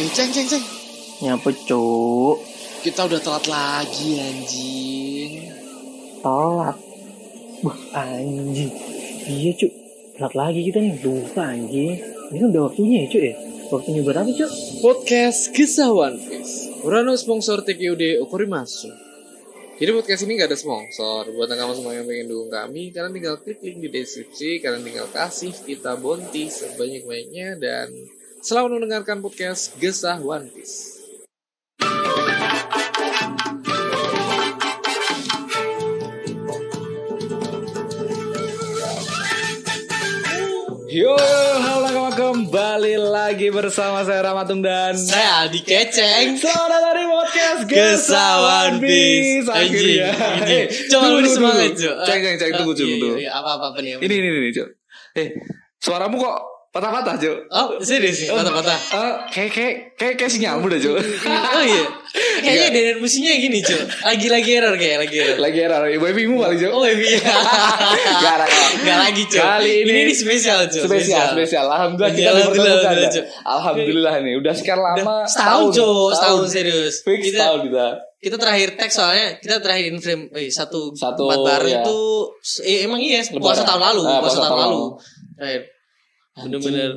Eh, ceng, ceng, ceng. Nyapa cuk Kita udah telat lagi, anjing. Telat Wah anjing Iya cuk Telat lagi kita nih Lupa anjing Ini udah waktunya ya cuk ya Waktunya buat apa cuk Podcast Kisah One Piece. Urano sponsor TKUD Okorimasu. Jadi podcast ini gak ada sponsor. Buat kamu semua yang pengen dukung kami, kalian tinggal klik link di deskripsi. Kalian tinggal kasih kita bonti sebanyak-banyaknya. Dan selamat mendengarkan podcast Gesah One Piece. Lagi bersama saya Ramatung dan Saya Aldi Keceng. Selamat dari podcast Piece. Anjing, Akhirnya. Eh, Coba tunggu, lu tunggu, semangat. Cuk. Cek cek cek tunggu Iya, tunggu iya, iya. Apa apa nih? Ini ini ini Cuk. Eh, suaramu kok patah-patah Cuk. Oh, serius nih, patah-patah. Eh, kayak kayak kayak kayak sinyalmu dah Cuk. Oh iya. Kayaknya dari musinya gini, Cuk. Lagi lagi error kayak lagi error. Lagi error, ibu ibumu paling Cuk. Oh iya. Gak ada. Gak lagi, Cuk. Kali ini- ini, ini spesial, Cuk. Spesial, spesial. Alhamdulillah kita Alhamdulillah, alhamdulillah. Cuk. Alhamdulillah nih, udah sekian lama. Setahun, Cuk. Setahun serius. Fix Kita setahun kita. kita terakhir tag soalnya kita terakhir in frame eh, satu Satu, empat bareng ya. itu eh, emang iya puasa tahun lalu Ah, puasa tahun lalu terakhir bener-bener.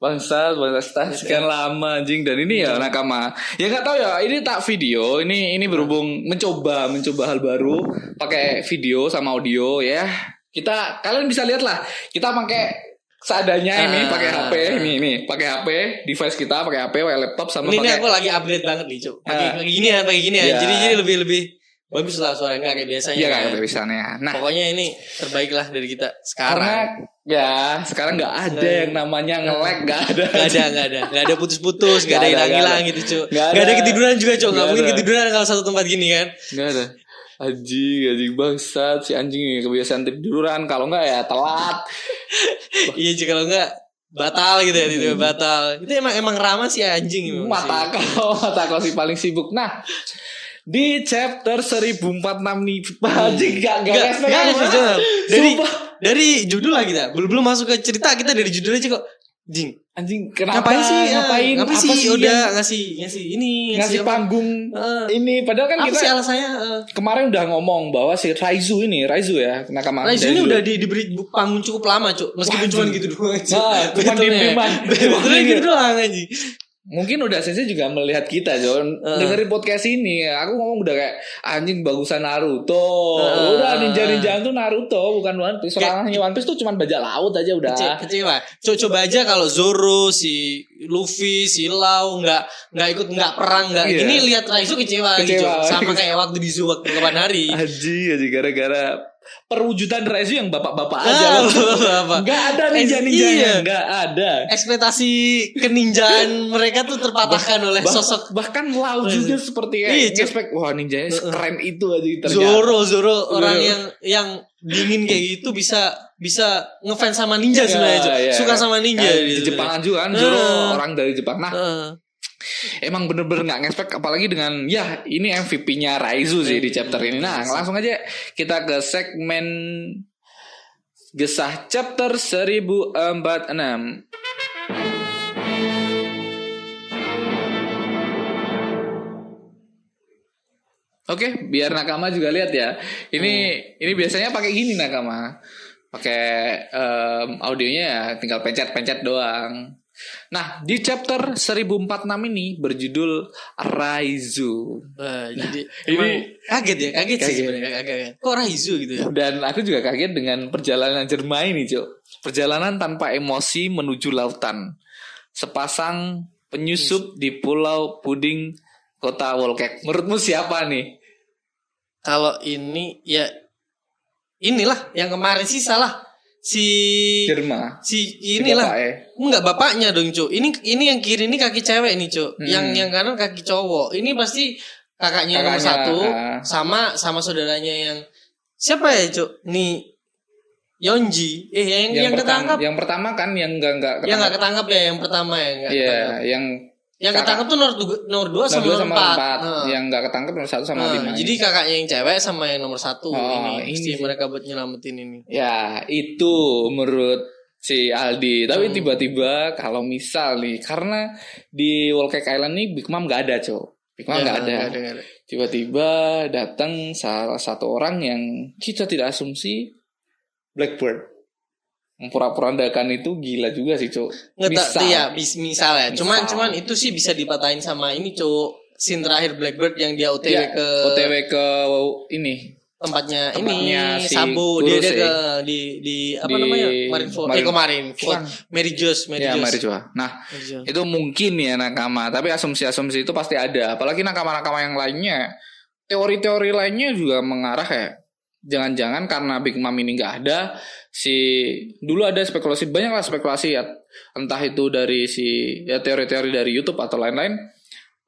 Bangsa, bangsa sekian lama anjing. Dan ini ya nakama. Ya nggak tahu ya, ini tak video, ini ini berhubung mencoba mencoba hal baru. Pakai video sama audio ya. Kita kalian bisa lihat lah, kita pakai seadanya ini Ah. pakai HP ini ini pakai HP device kita pakai HP pakai laptop sama ini, ini pakai aku lagi upgrade banget nih cuk. Pakai Ah. gini ya pakai gini ya jadi jadi lebih lebih bagus lah suaranya nggak kayak biasanya Iya kan. kayak biasanya. Nah, pokoknya ini terbaik lah dari kita karena sekarang ya sekarang nggak ada yang namanya nge-lag, nggak ada. Gak ada, gak ada, gak ada putus-putus, gak Nggak ada hilang-hilang nggak gitu, cuy. Nggak Gak ada ada. ketiduran juga, cuy. Gak Nggak mungkin ketiduran kalau satu tempat gini kan. Nggak ada. Anjing, anjing bangsat si anjing ini kebiasaan tiduran kalau nggak ya telat. iya, cuy. Kalau enggak batal gitu ya, tiba batal. Itu emang emang ramah sih anjing. sih. Mata kau, mata kau sih paling sibuk. Nah, di chapter 1046 nih, anjing gak gak Enggak, respect jujur. ah. Dari dari judul lah kita. Belum belum masuk ke cerita kita dari judul aja kok. Jing. Anjing kenapa? Ngapain sih? ya? Ngapain? Ngapain Apa sih? Udah yang ngasih ngasih ini, ngasih apa? panggung Eh, ini padahal kan apa kita sih alasannya? Eh, kemarin udah ngomong bahwa si Raizu ini, Raizu ya, nakama. Dari ini udah di, diberi panggung cukup lama, Cuk. Meskipun cuma gitu doang. Nah, cuma diem-dieman. Betulnya gitu doang anjing. Mungkin udah Sensei juga melihat kita, John. Eh. Dengerin podcast ini, aku ngomong udah kayak anjing bagusan Naruto. Eh. udah ninja-ninjaan tuh Naruto, bukan One Piece. Orangnya One Piece tuh cuma bajak laut aja udah. Kece- kecewa. Co- Coba aja kalau Zoro, si Luffy, si Lau nggak nggak ikut nggak perang nggak. Iya. Ini lihat Raizo kecewa, gitu. Kecewa. Sama kayak waktu di zoo waktu kapan hari. Haji, haji gara-gara perwujudan Raizu yang bapak-bapak aja. Ah? Nggak ada Eh, ninja-ninjanya, iya. nggak ada. Ekspektasi keninjaan mereka tuh terpatahkan oleh Bah- sosok bahkan Lau juga seperti kayak Iya, ngespek wah ninjanya keren itu aja ternyata. Zoro, Zoro orang Zoro. yang yang dingin kayak gitu bisa bisa ngefans sama ninja sebenarnya, Cuk. iya. Suka sama ninja Kan gitu di Jepangan juga kan Zoro Eh. orang dari Jepang. Nah, Heeh. Emang bener-bener nggak ngespek apalagi dengan ya ini MVP-nya Raizu sih di chapter ini. Nah, langsung aja kita ke segmen Gesah chapter 1046. Oke, biar Nakama juga lihat ya. Ini ini biasanya pakai gini Nakama. Pakai em, audionya ya tinggal pencet-pencet doang. Nah, di chapter 1046 ini berjudul Raizu. Wah, jadi ini- kaget ya, kaget, sih Kaget. sebenarnya kaget. Kok Raizu gitu ya? Dan aku juga kaget dengan perjalanan Jermain nih, Cok. Perjalanan tanpa emosi menuju lautan. Sepasang penyusup di pulau puding kota Wolkek. Menurutmu siapa nih? Kalau ini ya inilah yang kemarin sih salah si Jerma. si inilah bapaknya. enggak bapaknya dong cuk ini ini yang kiri ini kaki cewek nih cuk Hmm. yang yang kanan kaki cowok ini pasti kakaknya, nomor Kakaknya, satu ah. sama sama saudaranya yang siapa ya cuk nih Yonji eh yang yang, pertama, ketangkap yang pertama kan yang enggak enggak yang nggak ketangkap ya yang pertama ya nggak Iya, ketangkap. yang yang kakak- ketangkap tuh nomor dua, nomor dua nomor sama nomor sama empat. Heeh. Yang enggak ketangkep nomor satu sama Heeh, lima. jadi kakaknya yang cewek sama yang nomor satu Oh, ini, ini sih. mereka buat nyelamatin ini Ya, itu menurut si Aldi. Tapi Hmm. tiba-tiba kalau misal nih karena di Cake Island nih Big Mom nggak ada, Cok. Big Mom Ya, nggak ada. nggak nggak ada. Tiba-tiba datang salah satu orang yang kita tidak asumsi Blackbird. Pura-purandakan itu gila juga sih, Cok. Nggak iya, bis, misal ya. Cuman Misal. cuman itu sih bisa dipatahin sama ini cowok scene terakhir Blackbird yang dia OTW Ya, ke OTW ke ini tempatnya, Tempatnya ini si Sambo dia, dia ya. ke di di apa Di namanya Marineford eh Marin- kok. Mary Mary ya. Nah, Mary Jo's. itu mungkin ya nakama, tapi asumsi-asumsi itu pasti ada. Apalagi nakama-nakama yang lainnya. Teori-teori lainnya juga mengarah kayak jangan-jangan karena Big Mom ini nggak ada si dulu ada spekulasi banyak lah spekulasi ya entah itu dari si ya teori-teori dari YouTube atau lain-lain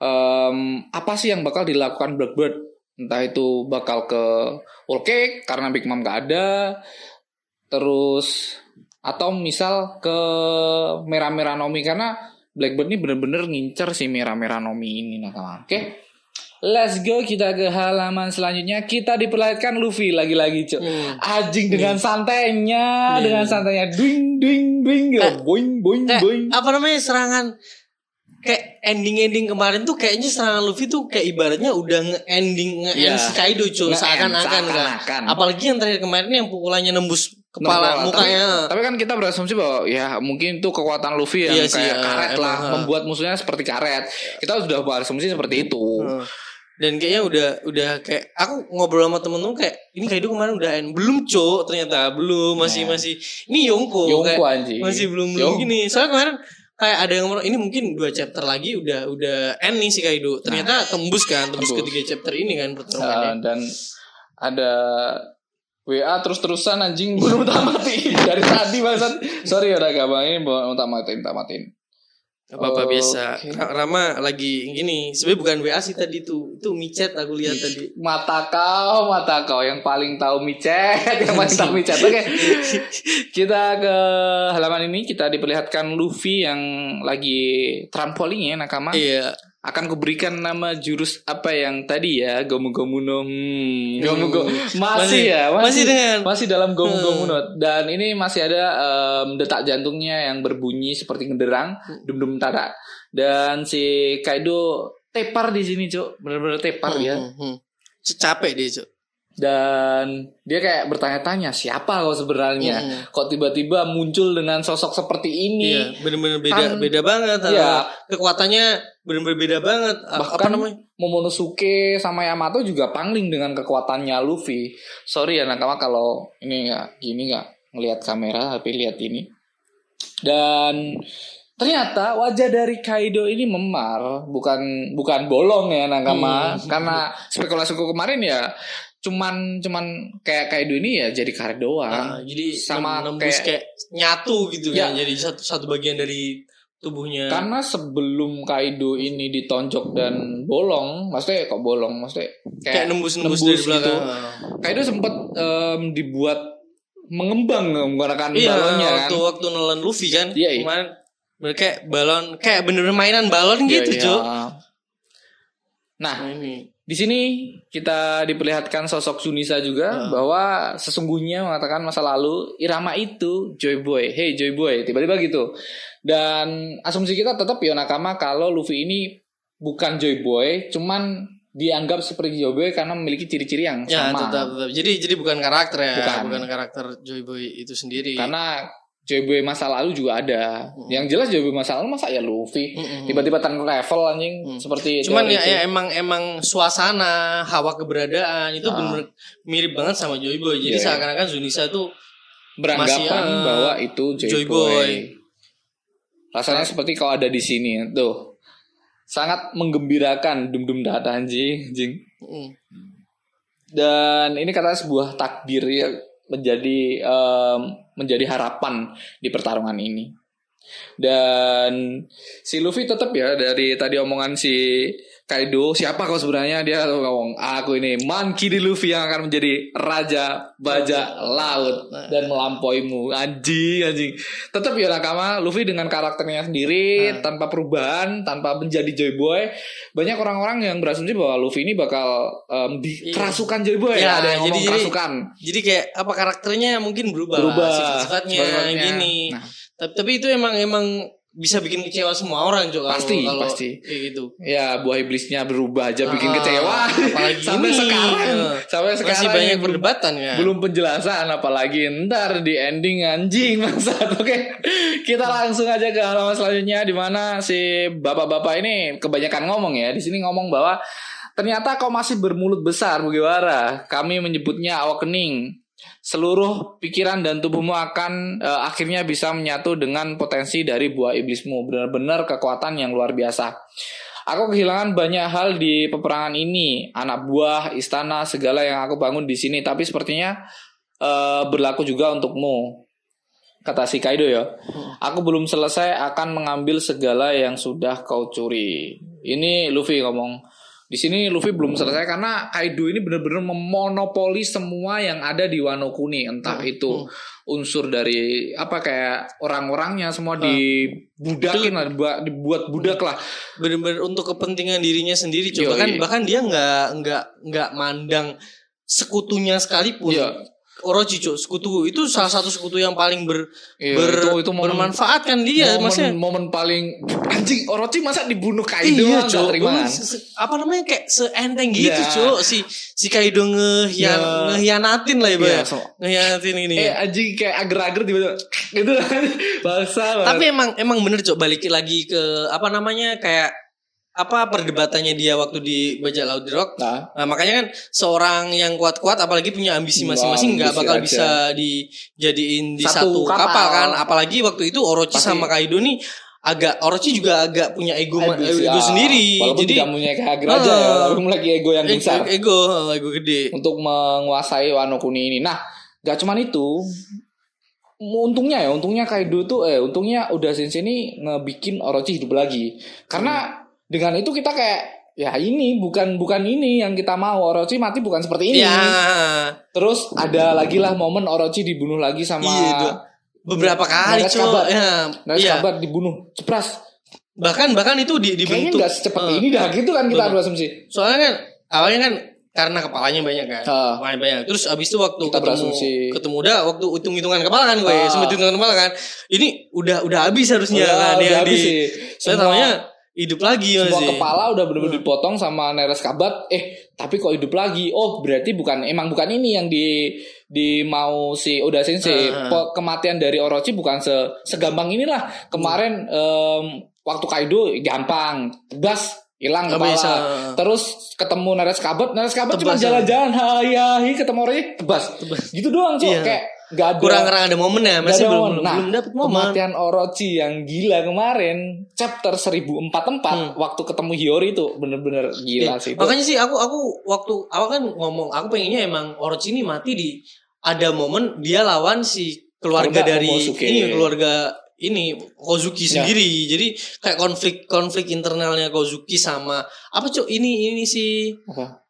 Em, apa sih yang bakal dilakukan Blackbird entah itu bakal ke Wall Cake karena Big Mom nggak ada terus atau misal ke Merah-Merah Nomi karena Blackbird ini bener-bener ngincer si Merah-Merah Nomi ini nakama. Oke. Let's go kita ke halaman selanjutnya. Kita diperlihatkan Luffy lagi-lagi, Cuk. Hmm. Anjing dengan santainya, Iya. dengan santainya duing duing duing gitu. Eh, boing boing Kayak, boing. apa namanya serangan kayak ending-ending kemarin tuh kayaknya serangan Luffy tuh kayak ibaratnya udah nge-ending nge-end Iya. si Kaido cuy seakan-akan kan. Apalagi yang terakhir kemarin yang pukulannya nembus kepala Nempel. mukanya. Tapi, tapi kan kita berasumsi bahwa ya mungkin itu kekuatan Luffy yang Iya sih, kayak ya, karet lah, emang, ha. membuat musuhnya seperti karet. Kita sudah berasumsi seperti itu. Dan kayaknya udah udah kayak aku ngobrol sama temen-temen kayak ini Kaido kemarin udah end belum cok ternyata belum masih Nah. masih ini Yongko, Yongko, kayak anjing. masih belum belum gini soalnya kemarin kayak ada yang ngomong ini mungkin dua chapter lagi udah udah end nih si Kaido ternyata tembus kan tembus, tembus. ke tiga chapter ini kan Uh, pertarungannya dan ada WA terus-terusan anjing belum tak matiin dari tadi bahasan. Sorry ya udah gampang ini mau tak matiin tak matiin. Apa apa Oke. biasa Ra- Rama lagi gini sebenarnya bukan WA sih tadi tuh itu micet aku lihat tadi Mata kau, mata kau yang paling tahu micet, yang paling tahu micet. Oke. Kita ke halaman ini kita diperlihatkan Luffy yang lagi trampolin ya nakama. iya Akan kuberikan nama jurus apa yang tadi ya, Gomu Gomu no. Hmm, Gomu Gomu. Masih, Masih- ya, masih dengan- masih dalam Gomu Hmm. Gomu no. Dan ini masih ada em, detak jantungnya yang berbunyi seperti genderang, dum dum tada. Dan si Kaido tepar di sini, Cuk. Bener-bener tepar ya. Hmm, hmm. capek dia cok dan dia kayak bertanya-tanya siapa kau sebenarnya Hmm. kok tiba-tiba muncul dengan sosok seperti ini Iya, bener-bener beda Kan- beda banget. Iya. Kekuatannya bener-bener beda banget. Ah, bahkan apa namanya? Momonosuke sama Yamato juga pangling dengan kekuatannya Luffy sorry ya nakama kalau ini nggak gini nggak ngelihat kamera tapi lihat ini dan ternyata wajah dari Kaido ini memar bukan bukan bolong ya nakama Hmm. karena spekulasiku kemarin ya cuman cuman kayak Kaido ini ya jadi karet doang Ah, jadi sama nembus kayak- kayak, nyatu gitu Ya. kan. Jadi satu satu bagian dari tubuhnya. Karena sebelum Kaido ini ditonjok dan bolong, maksudnya kok bolong, maksudnya kayak kayak, nembus-nembus nembus dari belakang. gitu. Kaido sempat em, dibuat mengembang menggunakan Iya, balonnya kan. waktu waktu nelen Luffy kan. Iya, iya. Kemarin kayak balon kayak bener-bener mainan balon Iya, gitu, iya. Cuk. Nah, Nah, ini. di sini kita diperlihatkan sosok Sunisa juga Ah. bahwa sesungguhnya mengatakan masa lalu Irama itu Joy Boy. Hey Joy Boy, tiba-tiba gitu. Dan asumsi kita tetap ya nakama kalau Luffy ini bukan Joy Boy, cuman dianggap seperti Joy Boy karena memiliki ciri-ciri yang Ya, sama. tetap, tetap. Jadi jadi bukan karakter ya, Bukan. bukan, karakter Joy Boy itu sendiri. Karena Boy masa lalu juga ada. Yang jelas Boy masa lalu masa ya Luffy. Mm-mm. Tiba-tiba turn level anjing Mm. seperti Cuman ya, itu. ya emang emang suasana, hawa keberadaan itu Ah. bener mirip banget sama Joy Boy. Jadi Iya, iya. seakan-akan Zunisa tuh beranggapan masih, ah, bahwa itu Joy, Joy Boy. Boy. Rasanya seperti kau ada di sini tuh. Sangat menggembirakan dum dum data anjing, anjing. mm, Dan ini katanya sebuah takdir ya menjadi em, menjadi harapan di pertarungan ini. Dan si Luffy tetap ya dari tadi omongan si Kaido, siapa kau sebenarnya? Dia ngomong, aku ini Monkey di Luffy yang akan menjadi raja bajak laut dan melampauimu. Anjing, anjing. Tetap ya nakama, Luffy dengan karakternya sendiri, Hmm. tanpa perubahan, tanpa menjadi Joy Boy. Banyak orang-orang yang berasumsi bahwa Luffy ini bakal em, di Iya. kerasukan Joy Boy. Ya, Ada yang jadi- ngomong jadi- kerasukan. Jadi kayak apa karakternya mungkin berubah, Berubah. sifat-sifatnya. gini. Nah. Tapi, tapi itu emang emang bisa bikin kecewa semua orang juga Pasti, kalau, pasti. kayak gitu. Ya buah iblisnya berubah aja bikin Ah, kecewa apalagi sampai ini. sekarang Ah. sampai Masih sekarang banyak belum- perdebatan kan. belum penjelasan apalagi ntar di ending anjing maksud oke kita langsung aja ke halaman selanjutnya di mana si bapak-bapak ini kebanyakan ngomong ya di sini ngomong bahwa ternyata kau masih bermulut besar Mugiwara kami menyebutnya awakening seluruh pikiran dan tubuhmu akan eh, akhirnya bisa menyatu dengan potensi dari buah iblismu benar-benar kekuatan yang luar biasa Aku kehilangan banyak hal di peperangan ini, anak buah, istana, segala yang aku bangun di sini. Tapi sepertinya eh, berlaku juga untukmu. Kata si Kaido ya. Aku belum selesai akan mengambil segala yang sudah kau curi. Ini Luffy ngomong. Di sini Luffy belum selesai karena Kaido ini benar-benar memonopoli semua yang ada di Wano Kuni, entah itu unsur dari apa kayak orang-orangnya semua dibudakin lah, dibuat, budak lah. Bener-bener untuk kepentingan dirinya sendiri coba kan bahkan dia nggak nggak nggak mandang sekutunya sekalipun. Iya. Orochi Cuk, sekutu itu salah satu sekutu yang paling ber, Iya, ber- itu- itu momen- bermanfaat kan dia momen, maksudnya momen paling anjing Orochi masa dibunuh Kaido iya terima kan? Apa namanya kayak seenteng gitu Iya. cuk si si Kaido ngehian Iya. ngehianatin lah ibarat Iya, so- ngehianatin ini eh anjing kayak ager-ager tiba-tiba gitu banget. tapi emang emang bener cuk balik lagi ke apa namanya kayak apa perdebatannya dia waktu di bajak laut di rock nah, Nah, makanya kan seorang yang kuat-kuat apalagi punya ambisi masing-masing nggak ambisi bakal aja. bisa dijadiin di Satu satu, kapal. kapal. kan apalagi waktu itu Orochi Pasti. sama Kaido nih agak Orochi juga agak punya ego ma- Ego ah. sendiri walaupun jadi tidak punya kayak ager aja ya tapi memiliki ego yang ego, besar ego ego gede untuk menguasai Wano Kuni ini nah gak cuman itu untungnya ya untungnya Kaido tuh eh untungnya udah Sensei ini ngebikin Orochi hidup lagi karena dengan itu kita kayak ya ini bukan bukan ini yang kita mau Orochi mati bukan seperti ini ya terus ada lagi lah momen Orochi dibunuh lagi sama Iya, itu. beberapa kali kabar. ya iya. kabar dibunuh cepras bahkan bahkan itu di, kayaknya dibentuk nggak secepat Eh, ini dah gitu kan kita berasumsi soalnya kan awalnya kan karena kepalanya banyak kan Ah. kepalanya banyak terus abis itu waktu Kita ketemu berasumsi. ketemu udah waktu hitung hitungan kepala kan gue Ah. sempat hitungan kepala kan ini udah udah habis harusnya Udah, kan udah yang habis di sih. saya Semua- hidup lagi semua masih kepala udah bener-bener dipotong sama Neres Kabat. Eh tapi kok hidup lagi? Oh berarti bukan emang bukan ini yang di di mau si Oda Sensei Ah. Po- kematian dari Orochi bukan se segampang inilah. Kemarin em, waktu Kaido gampang. Tebas hilang kepala bisa. terus ketemu Neres Kabat Neres Kabat cuma Tebas, ya. jalan-jalan. Hai hai ketemu Orochi tebas. Gitu doang cuy Iya. kayak gak ada kurang kurang ada momen ya masih ada belum momen. Nah, belum dapet momen Kematian Orochi yang gila kemarin chapter 1044 Hmm. waktu ketemu Hiyori itu bener-bener gila Iya. sih itu. makanya sih aku aku waktu awal kan ngomong aku pengennya emang Orochi ini mati di ada momen dia lawan si keluarga Keluarga dari Momosuke. ini keluarga ini Kozuki Ya. sendiri jadi kayak konflik konflik internalnya Kozuki sama apa cok ini ini si Apa?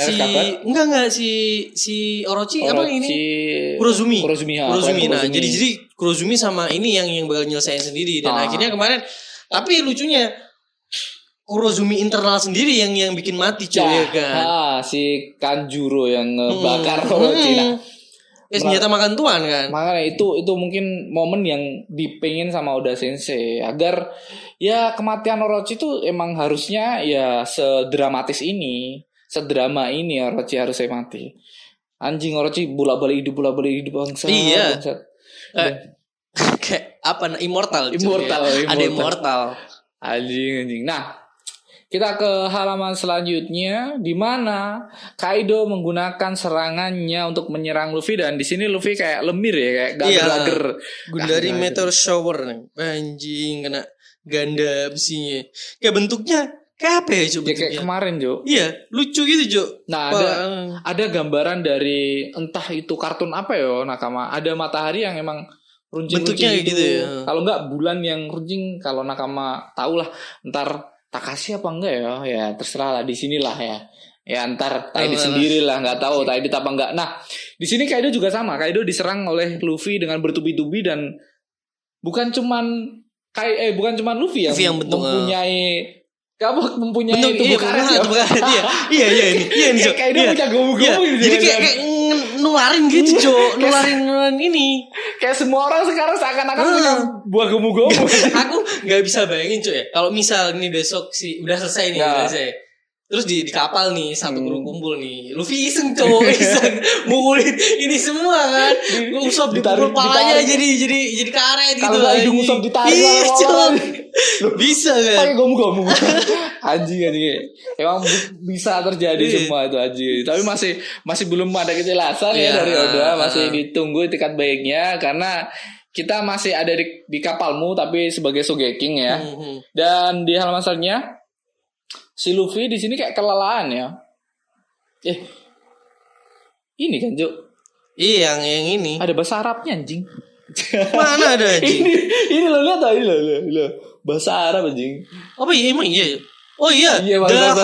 Si Neres Kabat? enggak enggak si si Orochi, apa Orochi ini Kurozumi. Kurozumi, ya, Kurozumi Kurozumi. nah jadi jadi Kurozumi sama ini yang yang bakal nyelesain sendiri dan Ah. akhirnya kemarin tapi lucunya Kurozumi internal sendiri yang yang bikin mati cuy ya kan Ah, si Kanjuro yang ngebakar Hmm. Orochi. Nah, Ya senjata makan tuan kan. makanya itu itu mungkin momen yang dipengin sama Oda Sensei agar ya kematian Orochi itu emang harusnya ya sedramatis ini, sedrama ini Orochi harusnya mati. Anjing Orochi bolak-balik hidup bolak-balik hidup bangsa. Iya. bangsat. Eh, Kayak apa immortal. Immortal, ya. Ada immortal. immortal. Anjing anjing. Nah, kita ke halaman selanjutnya di mana Kaido menggunakan serangannya untuk menyerang Luffy dan di sini Luffy kayak lemir ya kayak gager-gager. Gundari Gager-gager. meteor shower nih. Anjing kena ganda besinya. Kayak bentuknya kayak apa ya coba Ya kayak kemarin, Jo. Iya, lucu gitu, Jo. Nah, ada ada gambaran dari entah itu kartun apa ya nakama. Ada matahari yang emang runcing Bentuknya kayak gitu ya. Kalau nggak bulan yang runcing kalau nakama tahu lah ntar Takashi apa enggak ya? Ya terserah lah di sinilah ya. Ya antar Taidi Oh, sendiri lah nggak tahu Taidi apa enggak. Nah di sini Kaido juga sama. Kaido diserang oleh Luffy dengan bertubi-tubi dan bukan cuman Kai eh bukan cuman Luffy yang, Luffy yang bentuk, mempunyai kamu mempunyai Bentuk tubuh iya, karet ya. tubuh karet, iya. Iya, iya ini. Iya ini, Cok. Kaido Iya. punya gomu-gomu Iya. gitu Jadi ya, kayak kayak nularin gitu, Cok. Nularin nularin ini. kayak semua orang sekarang seakan-akan Ah. punya buah gomu-gomu Aku nggak bisa bayangin, Cok ya. Kalau misal ini besok si udah selesai nih, Ya. udah selesai. Terus di, di kapal nih satu Hmm. kru kumpul nih Luffy iseng cowok iseng mukulin ini semua kan Usop dipukul palanya jadi jadi jadi karet gitu Kalau hidung. Usopp ditarik Iya orang. Bisa kan? pakai gomu-gomu anjing anjing. Emang bisa terjadi Iya. semua itu anjing. Tapi masih masih belum ada kejelasan ya Iya, dari Oda. Masih ah. ditunggu tiket baiknya karena kita masih ada di, di kapalmu tapi sebagai Sogeking ya. Hmm, hmm. dan di halaman selanjutnya si Luffy di sini kayak kelelahan ya. Eh ini kan Juk Iya yang yang ini. Ada bahasa Arabnya anjing. Mana ada anjing? Ini ini lo lihat ini lo, lo, lo. Bahasa Arab anjing Apa iya emang iya ya? Oh iya, Iya, dahan,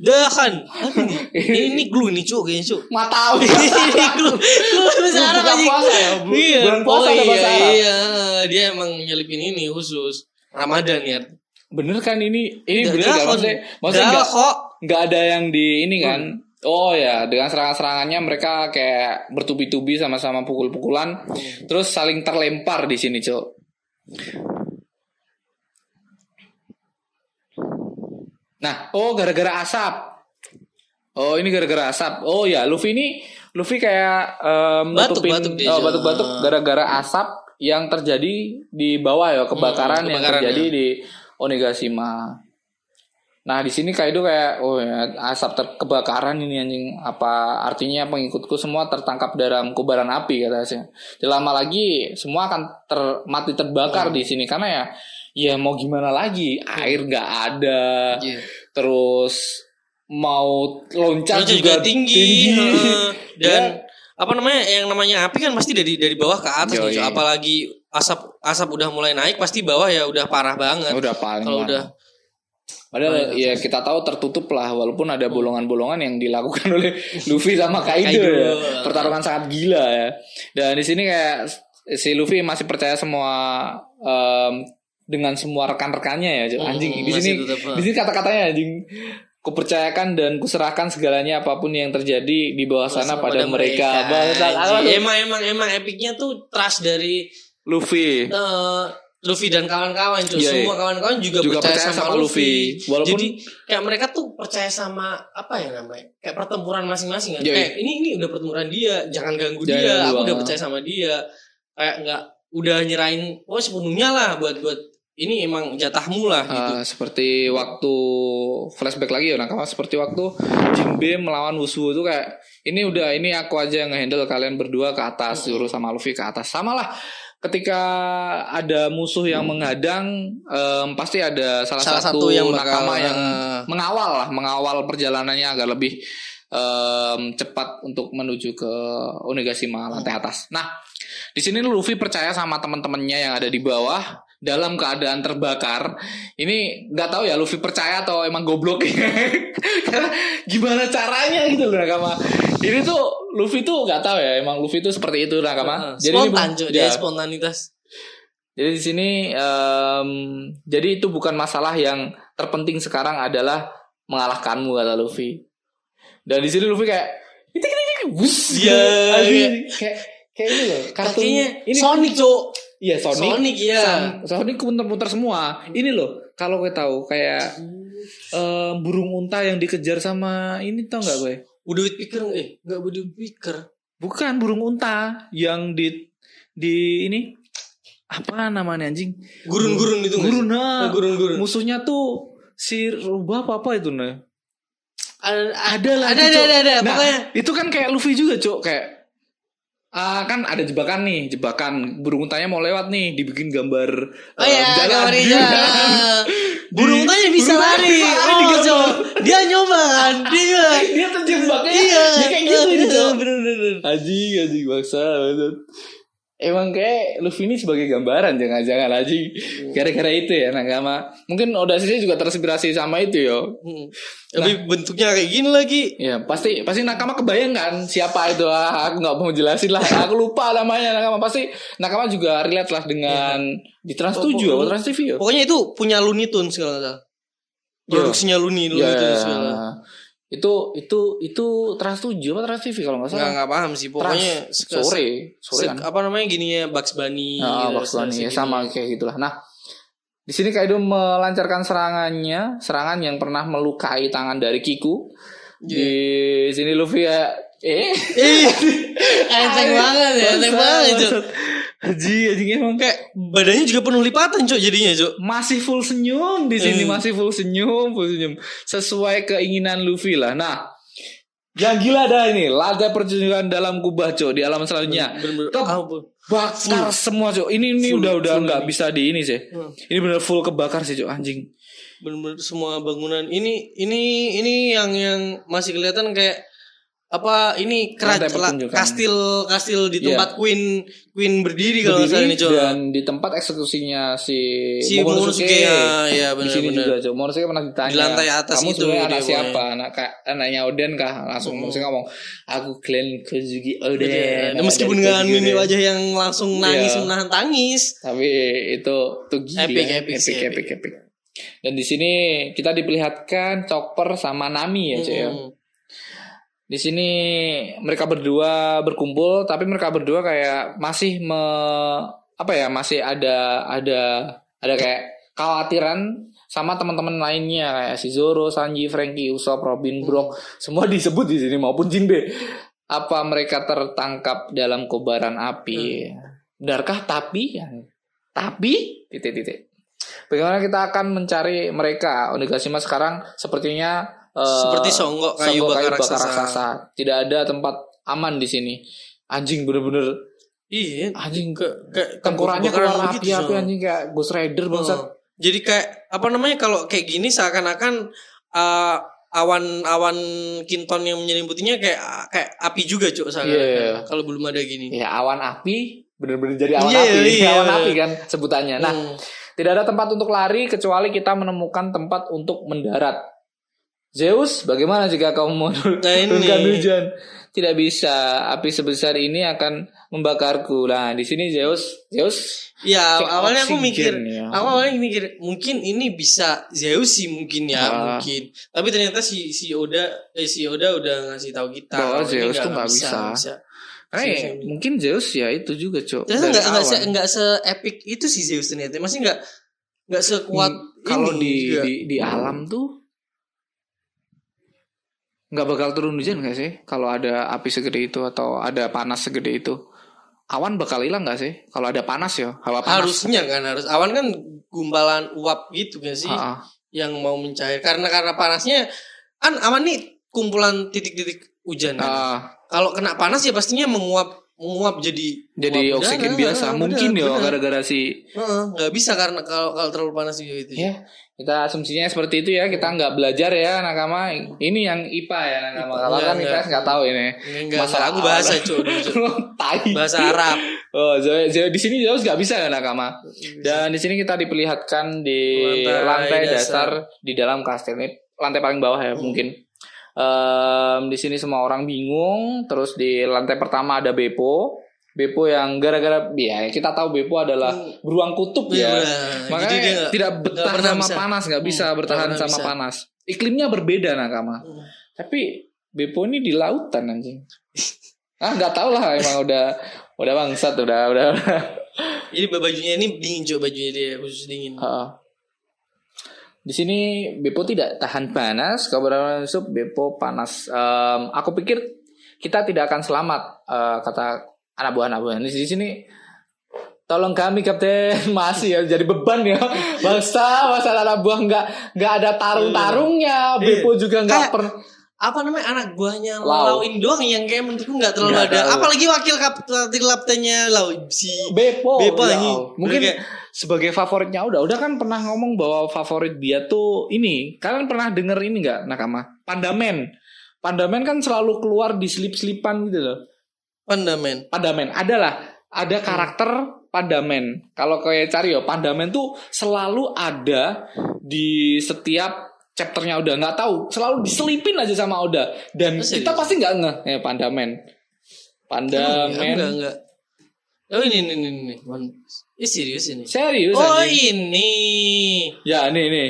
dahan. Apa ini? Ini, ini glue nih cuk kayaknya cuk. Tahu ini glue, glue bahasa Arab anjing. ya, Iya, oh iya, iya, dia emang nyelipin ini khusus Ramadan ya. Bener kan ini ini bener kok. maksudnya maksudnya kok. nggak ada yang di ini kan oh ya dengan serangan-serangannya mereka kayak bertubi-tubi sama-sama pukul-pukulan terus saling terlempar di sini cok nah oh gara-gara asap oh ini gara-gara asap oh ya Luffy ini Luffy kayak em, Batuk, nutupin- batuk oh, batuk-batuk gara-gara asap yang terjadi di bawah ya kebakaran, Hmm, yang kebakaran, terjadi ya. di Onigashima. Nah di sini Kaido kayak oh ya asap ter kebakaran ini anjing apa artinya pengikutku semua tertangkap dalam kobaran api katanya. Lama lagi semua akan ter, mati terbakar Hmm. di sini karena ya ya mau gimana lagi air nggak ada Iya. terus mau loncat juga, juga tinggi, heeh. dan Ya. apa namanya yang namanya api kan pasti dari dari bawah ke atas Yoi. Cuk. apalagi asap asap udah mulai naik pasti bawah ya udah parah banget udah paling kalau parah. udah Padahal Oh, ya kita tahu tertutup lah walaupun ada bolongan-bolongan yang dilakukan oleh Luffy sama Kaido, Kaido. ya. Pertarungan sangat gila ya. Dan di sini kayak si Luffy masih percaya semua em, dengan semua rekan-rekannya ya. Hmm, Anjing di masih sini di sini kata-katanya anjing kupercayakan dan kuserahkan segalanya apa pun yang terjadi di bawah sana pada, mereka. Bangsat. Anjing. Aduh, emang emang emang epicnya tuh trust dari Luffy. eh, Luffy dan kawan-kawan cuy. Iya, Semua iya. kawan-kawan juga, Juga percaya, percaya sama, sama Luffy. Luffy. Walaupun- Jadi kayak mereka tuh percaya sama apa ya namanya? Kayak pertempuran masing-masing kan. Iya, Kayak ini ini udah pertempuran dia, jangan ganggu Jangan dia. ganggu, Aku udah ah. percaya sama dia. Kayak nggak udah nyerahin oh sepenuhnya lah buat buat ini emang jatahmu lah gitu. Ah, seperti waktu flashback lagi ya nakama seperti waktu Jinbe melawan Wusu itu kayak ini udah ini aku aja yang handle kalian berdua ke atas suruh sama Luffy ke atas sama lah ketika ada musuh yang menghadang em, pasti ada salah, Salah satu, satu yang bakal, nakama yang eh, mengawal lah mengawal perjalanannya agar lebih em, cepat untuk menuju ke Onigashima lantai atas. Nah, di sini Luffy percaya sama teman-temannya yang ada di bawah dalam keadaan terbakar. Ini nggak tahu ya Luffy percaya atau emang goblok Karena gimana caranya gitu loh Nakama. Ini tuh Luffy tuh nggak tahu ya emang Luffy tuh seperti itu Nakama. eh, spontan ini- ya. spontanitas. Jadi di sini em, jadi itu bukan masalah yang terpenting sekarang adalah mengalahkanmu kata Luffy. Dan di sini Luffy kayak itu bus Iya, iya. kayak kayak ini loh kartun Kakinya ini Sonic, Cok. Iya Sonic Sonic ya. Sonic muter-muter semua ini loh kalau gue tahu kayak em, burung unta yang dikejar sama ini tau nggak gue Udah picker eh enggak udah picker. bukan burung unta yang di di ini apa namanya anjing Gurun-gurun itu nggak gurun nah. Gurun-gurun. musuhnya tuh si rubah apa apa itu nah Ada ada lah ada ada ada, ada. nah, pokoknya itu kan kayak Luffy juga cok kayak ah kan ada jebakan nih jebakan burung untanya mau lewat nih dibikin gambar Oh eh, iya, jalan. gambar Di- jalan. Burung tanya bisa burung lari. bisa lari, Oh, digambar. Dia nyoba kan. Dia dia terjebaknya Iya. ya kayak gitu cok Bener bener. bener. anjing anjing bangsa banget. Emang kayak Luffy ini sebagai gambaran jangan-jangan aja gara-gara itu ya Nakama mungkin Odasisi juga terinspirasi sama itu yo. Hmm. Tapi bentuknya kayak gini lagi. ya pasti pasti Nakama kebayang kan siapa itu? Ah, aku nggak mau jelasin lah. Aku lupa namanya Nakama. Pasti Nakama juga relate lah dengan di Trans 7 atau Trans TV yo? Pokoknya itu punya Looney Tunes kalau salah. Produksinya Looney, Looney Ya, Tunes segala. Itu itu itu Trans 7 apa Trans TV kalau nggak salah nggak paham sih. Trans Pokoknya se- sore sore kan apa namanya gininya Bugs Bunny. Nah, gitu, Bugs Bunny, ya, sama kayak gitulah. Nah, di sini Kaido melancarkan serangannya, serangan yang pernah melukai tangan dari Kiku. Di sini Luffy ya eh Ih, enteng banget ya, enteng banget, Cuk. Haji, haji emang Kayak badannya juga penuh lipatan, Cuk, jadinya, Cuk. masih full senyum di sini Hmm. masih full senyum, full senyum sesuai keinginan Luffy lah. Nah, yang gila ada ini laga pertunjukan dalam kubah cok di alam selanjutnya. Ke- ampun. bakar semua cok. Ini ini Full, udah udah nggak bisa di ini sih. Hmm. Ini bener full kebakar sih cok anjing. bener-bener semua bangunan ini ini ini yang yang masih kelihatan kayak apa ini kerajaan kastil kastil di Iya. tempat queen queen berdiri kalau salah ini Berdiri coba dan di tempat eksekusinya si, si Momonosuke ya, ya di sini benar-benar juga cok. Momonosuke pernah ditanya Di lantai atas kamu itu anak pokoknya." siapa anak kayak anaknya Oden kah langsung Momonosuke ngomong aku Glenn Kozuki Oden Iya, anak meskipun dengan mimik Oden." wajah yang langsung nangis Iya. menahan tangis tapi itu tuh gila Epic, epic epic, sih, epic, epic. dan di sini kita diperlihatkan Chopper sama Nami ya cok ya Hmm. Di sini mereka berdua berkumpul tapi mereka berdua kayak masih me apa ya masih ada ada ada kayak khawatiran sama teman-teman lainnya kayak si Zoro, Sanji, Franky, Usopp, Robin, Brock. Semua disebut di sini maupun Jinbe. Apa mereka tertangkap dalam kobaran api? Benarkah tapi tapi? Titik-titik bagaimana kita akan mencari mereka? Onigashima sekarang sepertinya seperti songgok kayu Songgok bakar kayu bakar raksasa. raksasa. Tidak ada tempat aman di sini. Anjing bener-bener iya anjing ke, ke, tengkoraknya keluar begitu, api-api Son. anjing kayak Ghost Rider bangsat. Oh. Jadi kayak apa namanya kalau kayak gini seakan-akan uh, awan-awan kinton yang menyelimputinya kayak kayak api juga cuk seakan-akan. Iya. Kalau belum ada gini. Ya awan api bener-bener jadi awan Iya, api. iya. awan api kan sebutannya. Nah, Hmm. tidak ada tempat untuk lari kecuali kita menemukan tempat untuk mendarat. Zeus, bagaimana jika kamu mau Nah, hujan? Tidak bisa. Api sebesar ini akan membakarku. Nah, di sini Zeus, Zeus Ya awalnya aku mikir, ya. aku awalnya mikir mungkin ini bisa Zeus sih mungkin ya Ah. mungkin. Tapi ternyata si si Oda eh si Oda udah ngasih tahu kita Bahwa Zeus tuh nggak bisa. bisa. Eh, mungkin Zeus ya itu juga, Cok. Ternyata nggak nggak se se epic itu sih Zeus ternyata. Masih nggak nggak sekuat Hmm, kalau ini di, juga. di di alam tuh nggak bakal turun hujan nggak sih? Kalau ada api segede itu atau ada panas segede itu. Awan bakal hilang nggak sih? Kalau ada panas ya hawa panas. Harusnya kan harus. Awan kan gumpalan uap gitu kan sih? Ha-ha. yang mau mencair. Karena karena panasnya kan awan nih kumpulan titik-titik hujan kan. Kalau kena panas ya pastinya menguap menguap jadi jadi uap oksigen udara. biasa. Benar, mungkin ya gara-gara si Heeh, nggak bisa karena kalau kalau terlalu panas juga itu ya kita asumsinya seperti itu ya kita nggak belajar ya nakama ini yang IPA ya nakama kalau Enggak, kan. IPS nggak tahu ini enggak Masalah aku bahasa cuy bahasa Arab Oh, Zeus, Zeus- di sini Zeus nggak bisa ya nakama. Dan di sini kita diperlihatkan di Lantai lantai, dasar. dasar. di dalam kastil ini, lantai paling bawah ya mungkin. Em, di sini semua orang bingung. Terus di lantai pertama ada Beppo. Beppo yang gara-gara ya kita tahu Beppo adalah beruang kutub ya. Benar. Makanya Jadi dia tidak betah pernah sama bisa. panas, nggak bisa Hmm, bertahan sama bisa. panas. Iklimnya berbeda nakama. Hmm. Tapi Beppo ini di lautan anjing. ah nggak tahu lah emang udah udah bangsat udah udah. udah. jadi bajunya ini dingin cuy bajunya dia khusus dingin Heeh. Di sini Beppo tidak tahan panas, kabar masuk Beppo panas. Em, aku pikir kita tidak akan selamat, eh, kata anak buah anak buah. Di sini tolong kami kapten. Masih ya jadi beban ya. Bangsa masalah anak buah nggak nggak ada tarung tarungnya Beppo juga nggak pernah. apa namanya anak buahnya Lau. Lau ini doang yang kayak menurutku nggak terlalu Nggak ada. tahu. apalagi wakil kapten kaptennya Lau si Beppo, Beppo ya ini. Mungkin Kayak- sebagai favoritnya udah udah kan pernah ngomong bahwa favorit dia tuh ini. Kalian pernah denger ini nggak nakama? Pandamen. Pandamen kan selalu keluar di slip slipan gitu loh Pandamen pandamen adalah ada karakter Pandamen. Kalau kayak cari ya Pandamen tuh selalu ada di setiap chapternya udah nggak tahu selalu diselipin aja sama Oda dan Oh, serius? kita pasti nggak ngeh ya Pandamen. Pandamen. enggak enggak oh ini ini ini, ini. One Piece. Ih, serius ini Serius oh anjing. ini Ya, nih nih.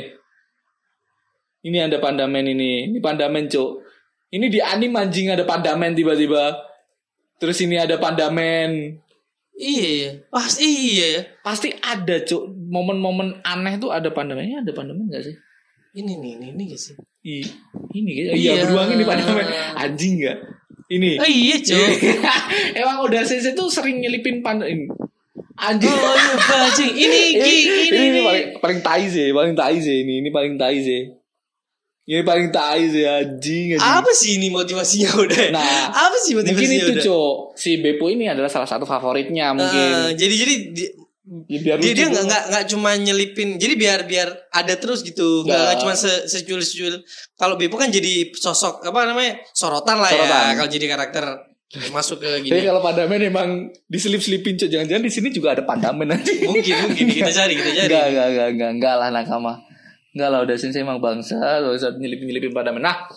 Ini ada pandamen ini. Ini pandamen, Cuk. Ini di anime anjing ada pandamen tiba-tiba. Terus ini ada pandamen. iya pasti iya ya Pasti ada, Cuk. Momen-momen aneh tuh ada pandamennya, ada pandamen gak sih? ini nih ini ini gak sih I, ini kayaknya. Iya. Iya, beruang ini pandamen. Anjing gak? Ini. oh iya cuy Emang udah sensei tuh sering nyelipin pandamen. Anjing. oh iya ini ini, ini ini, ini, ini paling paling tai sih, paling tai sih ini, ini paling tai sih. Ini paling tai sih anjing, anjing. apa sih ini motivasinya udah? Nah, apa sih motivasinya mungkin itu cok. Si Beppo ini adalah salah satu favoritnya Eh, mungkin. jadi jadi di- Ya, biar dia dia nggak nggak nggak cuma nyelipin jadi biar biar ada terus gitu. Nggak Nggak. nggak cuma se secuil kalau Beppo kan jadi sosok apa namanya sorotan lah Sorotan. ya kalau jadi karakter masuk ke gini. Kalau Pandamen emang diselip-selipin cok. Jangan-jangan di sini juga ada Pandamen nanti mungkin mungkin. Kita cari kita cari. Enggak, enggak, enggak, enggak, enggak lah nakama. Enggak lah udah sensei emang bangsa, usah nyelipin-nyelipin Pandamen. Nah,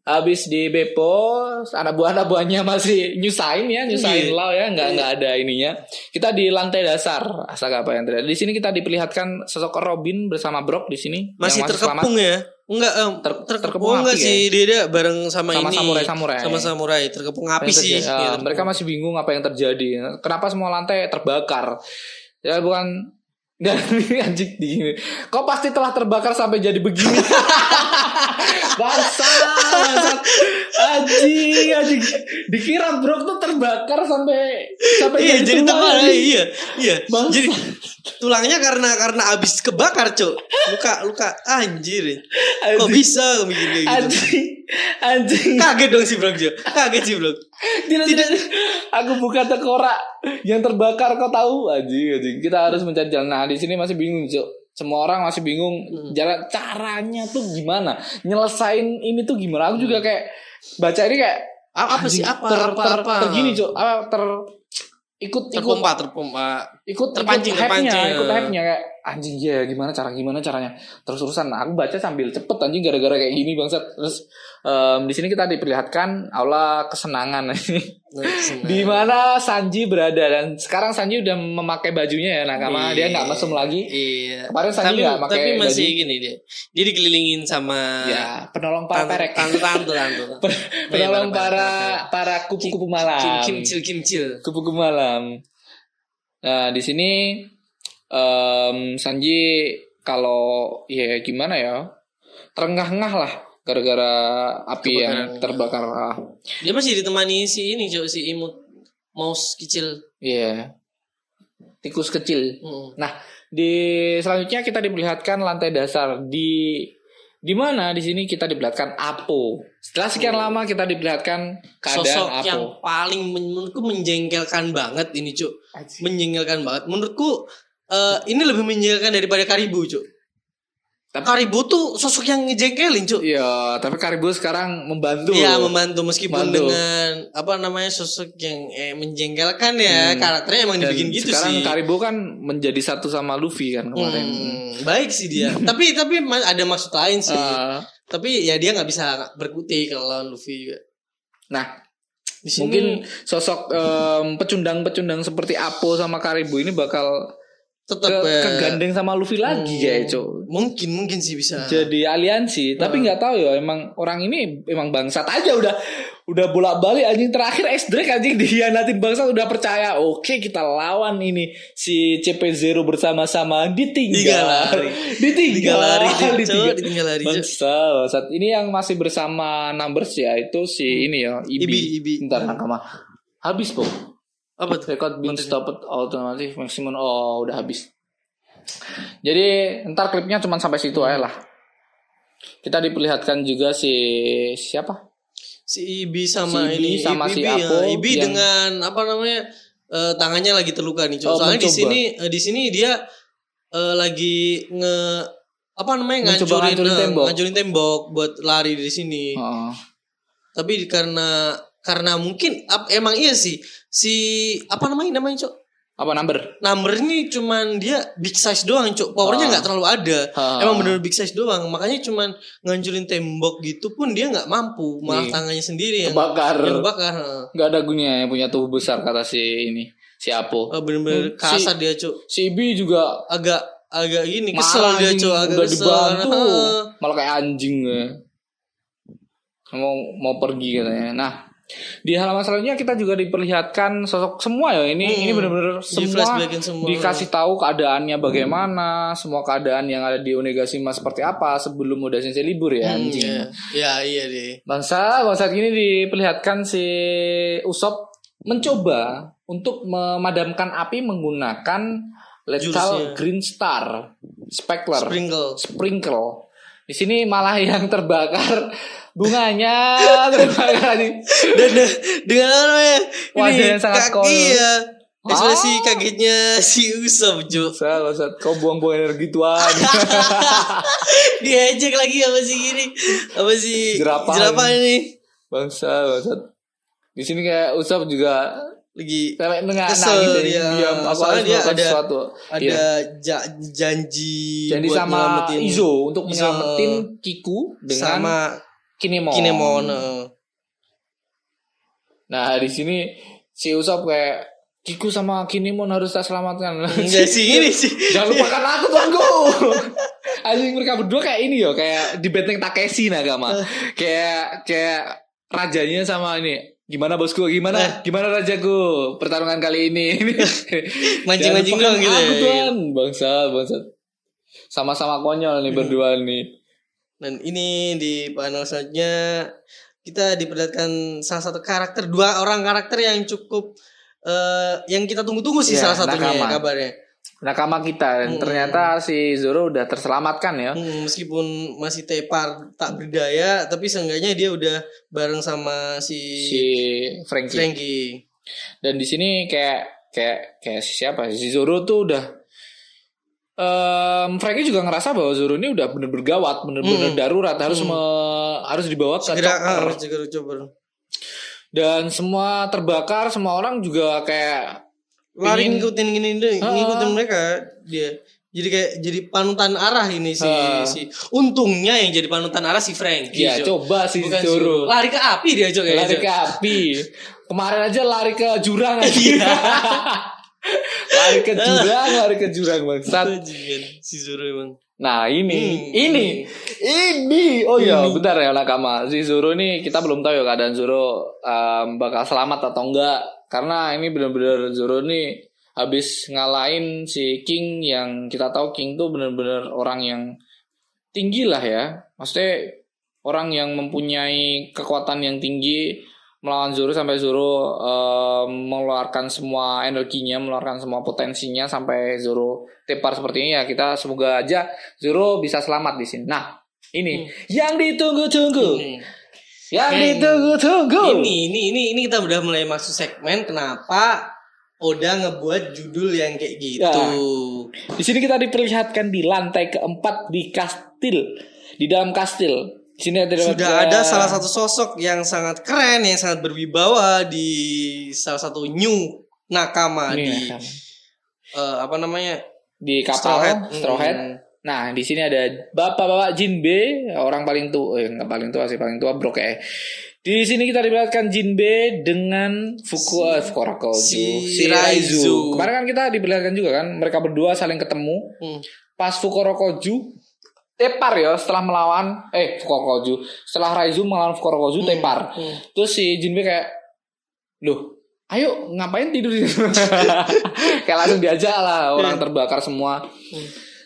habis di Beppo, anak buah anak buahnya masih nyusahin ya, nyusahin Iya. Lau ya, enggak enggak ada ininya. Kita di lantai dasar, asal apa yang terjadi. Di sini kita diperlihatkan sosok Robin bersama Brock di sini masih yang terkepung ya enggak em, Ter- terkepung terkepung enggak api sih dia, dia bareng sama, Sama ini samurai-samurai. sama samurai terkepung api sih terjadi- Iya, ya, mereka masih bingung apa yang terjadi. Kenapa semua lantai terbakar? Ya bukan Ini anjing di Kok pasti telah terbakar sampai jadi begini? Bangsa, bangsat. Anjing, anjing. Dikira bro tuh terbakar sampai sampai iya jadi tulang, tebal anjing. iya iya Bangsa. jadi tulangnya karena karena abis kebakar cok luka luka anjir kok Anjing. bisa bikin kayak gitu Anjing, anjing. kaget dong si Jo kaget sih Bro Tidak, tidak. Aku buka tengkorak yang terbakar kau tahu anjing anjing. Kita harus mencari jalan. Nah, di sini masih bingung, Cok. Semua orang masih bingung jalan caranya tuh gimana? Nyelesain ini tuh gimana? Aku juga kayak baca ini kayak apa, apa sih apa ter, apa ter, apa ter gini, Cok. Apa ter ikut ikut terpompa terpompa ikut terpancing, ikut hype-nya, terpancing. ikut hype-nya kayak anjing ya gimana cara gimana caranya? Terus terusan aku baca sambil cepet anjing gara-gara kayak gini bangsat. Terus em, di sini kita diperlihatkan aula kesenangan. Di mana Sanji berada dan sekarang Sanji udah memakai bajunya ya nakama. Dia nggak mesum lagi. iya. Kemarin Sanji nggak pakai tapi masih baju. gini dia. Dia dikelilingin sama ya penolong para perek. Tante tante tante penolong Iya, para para- kupu-kupu malam. Kim kimcil kimcil kupu-kupu malam. Nah, di sini em, Sanji kalau ya gimana ya? Terengah-engah lah gara-gara api yang Kebakaran. terbakar. Ah, dia masih ditemani si ini cok si imut mouse kecil Iya. Tikus kecil. Hmm. Nah, di selanjutnya kita diperlihatkan lantai dasar di di mana? Di sini kita diperlihatkan Apo. Setelah sekian lama kita diperlihatkan keadaan sosok Apo. yang paling men- menurutku menjengkelkan banget ini cuk. Menjengkelkan banget. Menurutku eh, ini lebih menjengkelkan daripada Karibu cuk Tapi- Karibu tuh sosok yang ngejengkelin cuk Iya, tapi Karibu sekarang membantu. Iya membantu meskipun Membantu. dengan apa namanya sosok yang eh, menjengkelkan ya Hmm. karakternya emang Dan dibikin gitu sekarang sih. Karibo kan menjadi satu sama Luffy kan kemarin. Hmm, baik sih dia. tapi tapi ada maksud lain sih. Eh, tapi ya dia nggak bisa berkutik kalau lawan Luffy juga. nah, Di sini mungkin sosok em, pecundang-pecundang seperti Apo sama Karibo ini bakal ke, tetap eh, kegandeng sama Luffy lagi hmm, ya, Cok. Mungkin mungkin sih bisa. Jadi aliansi, tapi nggak tahu ya emang orang ini emang bangsat aja udah udah bolak-balik anjing terakhir S Drake anjing dihianatin bangsat udah percaya. Oke, kita lawan ini si CP0 bersama-sama ditinggal. Lari. ditinggal. Lari ditinggal. ditinggal lari Cuk. Bangsa, saat ini yang masih bersama numbers ya itu si ini ya Ibi. Ibi, Ibi. Bentar nakama. Habis po. Apa tuh? Record being stopped automatic maximum. Oh udah habis. Jadi ntar klipnya cuma sampai situ aja lah. Kita diperlihatkan juga si siapa? Si Ibi sama Si Ibi ini sama si Ibi, Apo ya. Ibi yang- dengan apa namanya eh, tangannya lagi terluka nih. Oh, Soalnya di sini eh, di sini dia eh, lagi nge apa namanya Mencoba ngancurin ngancurin tembok. ngancurin tembok buat lari dari sini. Heeh. Tapi karena karena mungkin ap- emang iya sih si apa namanya namanya cok Apa number? number ini cuman dia big size doang cok powernya Ah. nggak terlalu ada Ah. emang bener big size doang makanya cuman ngancurin tembok gitu pun dia nggak mampu malah Nih. tangannya sendiri yang Kebakar. yang bakar. Nggak ada gunanya yang punya tubuh besar kata si ini si Apo. Oh, bener-bener Hmm, kasar si- dia cok Si Ibi juga agak agak gini kesel dia cok agak kesel dibantu malah kayak anjing ya. mau mau pergi katanya nah di halaman selanjutnya kita juga diperlihatkan sosok semua ya ini Hmm. ini benar-benar semua semua. dikasih tahu keadaannya bagaimana semua keadaan yang ada di Onigashima seperti apa sebelum udah sensei libur ya Hmm, anjing iya. ya iya deh Bangsa, bangsa gini diperlihatkan si Usop mencoba untuk memadamkan api menggunakan Jurusnya. lethal green star speckler sprinkle sprinkle. Di sini malah yang terbakar bunganya dan dengan apa namanya Wajah ini yang sangat kaki ya ekspresi Ah. kagetnya si Usop Jo Bangsa, bangsa, kau buang-buang energi tuan. diajak lagi apa sih gini apa sih Jerapah. jerapah ini bangsa, bangsa. Di sini kayak Usop juga lagi kayak nengah nangis ya, dia. diam harus dia ada- sesuatu. ada Iya. ja- janji buat sama Izo untuk menyelamatin Kiku dengan sama Kinemon. Kinemon eh. Nah di sini si Usop kayak Kiku sama Kinemon harus tak selamatkan. enggak sih ini sih Jangan lupakan aku tunggu. Anjing mereka berdua kayak ini yo, kayak di benteng Takeshi Nagama. kayak kayak rajanya sama ini. Gimana bosku? Gimana? Gimana rajaku? Pertarungan kali ini. Mancing-mancing lupakan gitu ya. Aku tuan, bangsa, bangsa. Sama-sama konyol nih berdua nih. Dan ini di panel selanjutnya kita diperlihatkan salah satu karakter dua orang karakter yang cukup eh, yang kita tunggu-tunggu sih Iya, salah satunya nakama. ya, kabarnya. Nakama kita dan Hmm. ternyata si Zoro udah terselamatkan ya. Hmm, meskipun masih tepar tak berdaya, tapi seenggaknya dia udah bareng sama si, Si Frankie. Frankie. Dan di sini kayak kayak kayak si siapa? Si Zoro tuh udah Em Frankie juga ngerasa bahwa Zoro ini udah bener-bener gawat, bener-bener Hmm. darurat, harus Hmm. me- harus dibawa ke Segera chopper. ah, segera coba. Dan semua terbakar, semua orang juga kayak Lari ngikutin gini deh, Ah. ngikutin mereka dia. Jadi kayak jadi panutan arah ini si Ah. si untungnya yang jadi panutan arah si Frankie. ya Jo. coba si Bukan Zoro Lari ke api dia kayaknya, lari ke api. Kemarin aja lari ke jurang aja. Lari ke jurang, lari ke jurang bangsat. Si Zoro emang. Nah ini, Hmm. ini, ini. Oh iya, Ini. bentar ya nakama. Si Zoro ini kita belum tahu ya keadaan Zoro em, bakal selamat atau enggak. Karena ini benar-benar Zoro ini habis ngalahin si King yang kita tahu King tuh benar-benar orang yang tinggi lah ya. Maksudnya orang yang mempunyai kekuatan yang tinggi melawan Zoro sampai Zoro em, mengeluarkan semua energinya, mengeluarkan semua potensinya sampai Zoro tepar seperti ini ya. Kita semoga aja Zoro bisa selamat di sini. Nah, ini yang ditunggu-tunggu. Ini. Yang Hmm. ditunggu-tunggu. Ini, ini, ini, ini kita udah mulai masuk segmen kenapa Oda ngebuat judul yang kayak gitu. Ya. Di sini kita diperlihatkan di lantai keempat di kastil, di dalam kastil. Ada Sudah ada salah satu sosok yang sangat keren, yang sangat berwibawa di salah satu new nakama Ini di nakama. eh, apa namanya di kapal Hat. Straw Hat. Hmm. Nah, di sini ada bapak-bapak Jinbe, orang paling tua, eh enggak paling tua sih, paling tua bro kayak. Di sini kita diperlihatkan Jinbe dengan Fuku Si si, Raizu. Raizu. Kemarin kan kita diperlihatkan juga kan, mereka berdua saling ketemu. Hmm. Pas Fukurokoju tepar ya setelah melawan eh Fukurokoju, setelah Raizu melawan Fukurokoju tepar. hmm. Terus si Jinbe kayak, loh, ayo ngapain tidur di situ?" kayak langsung diajak lah orang Iya. terbakar semua.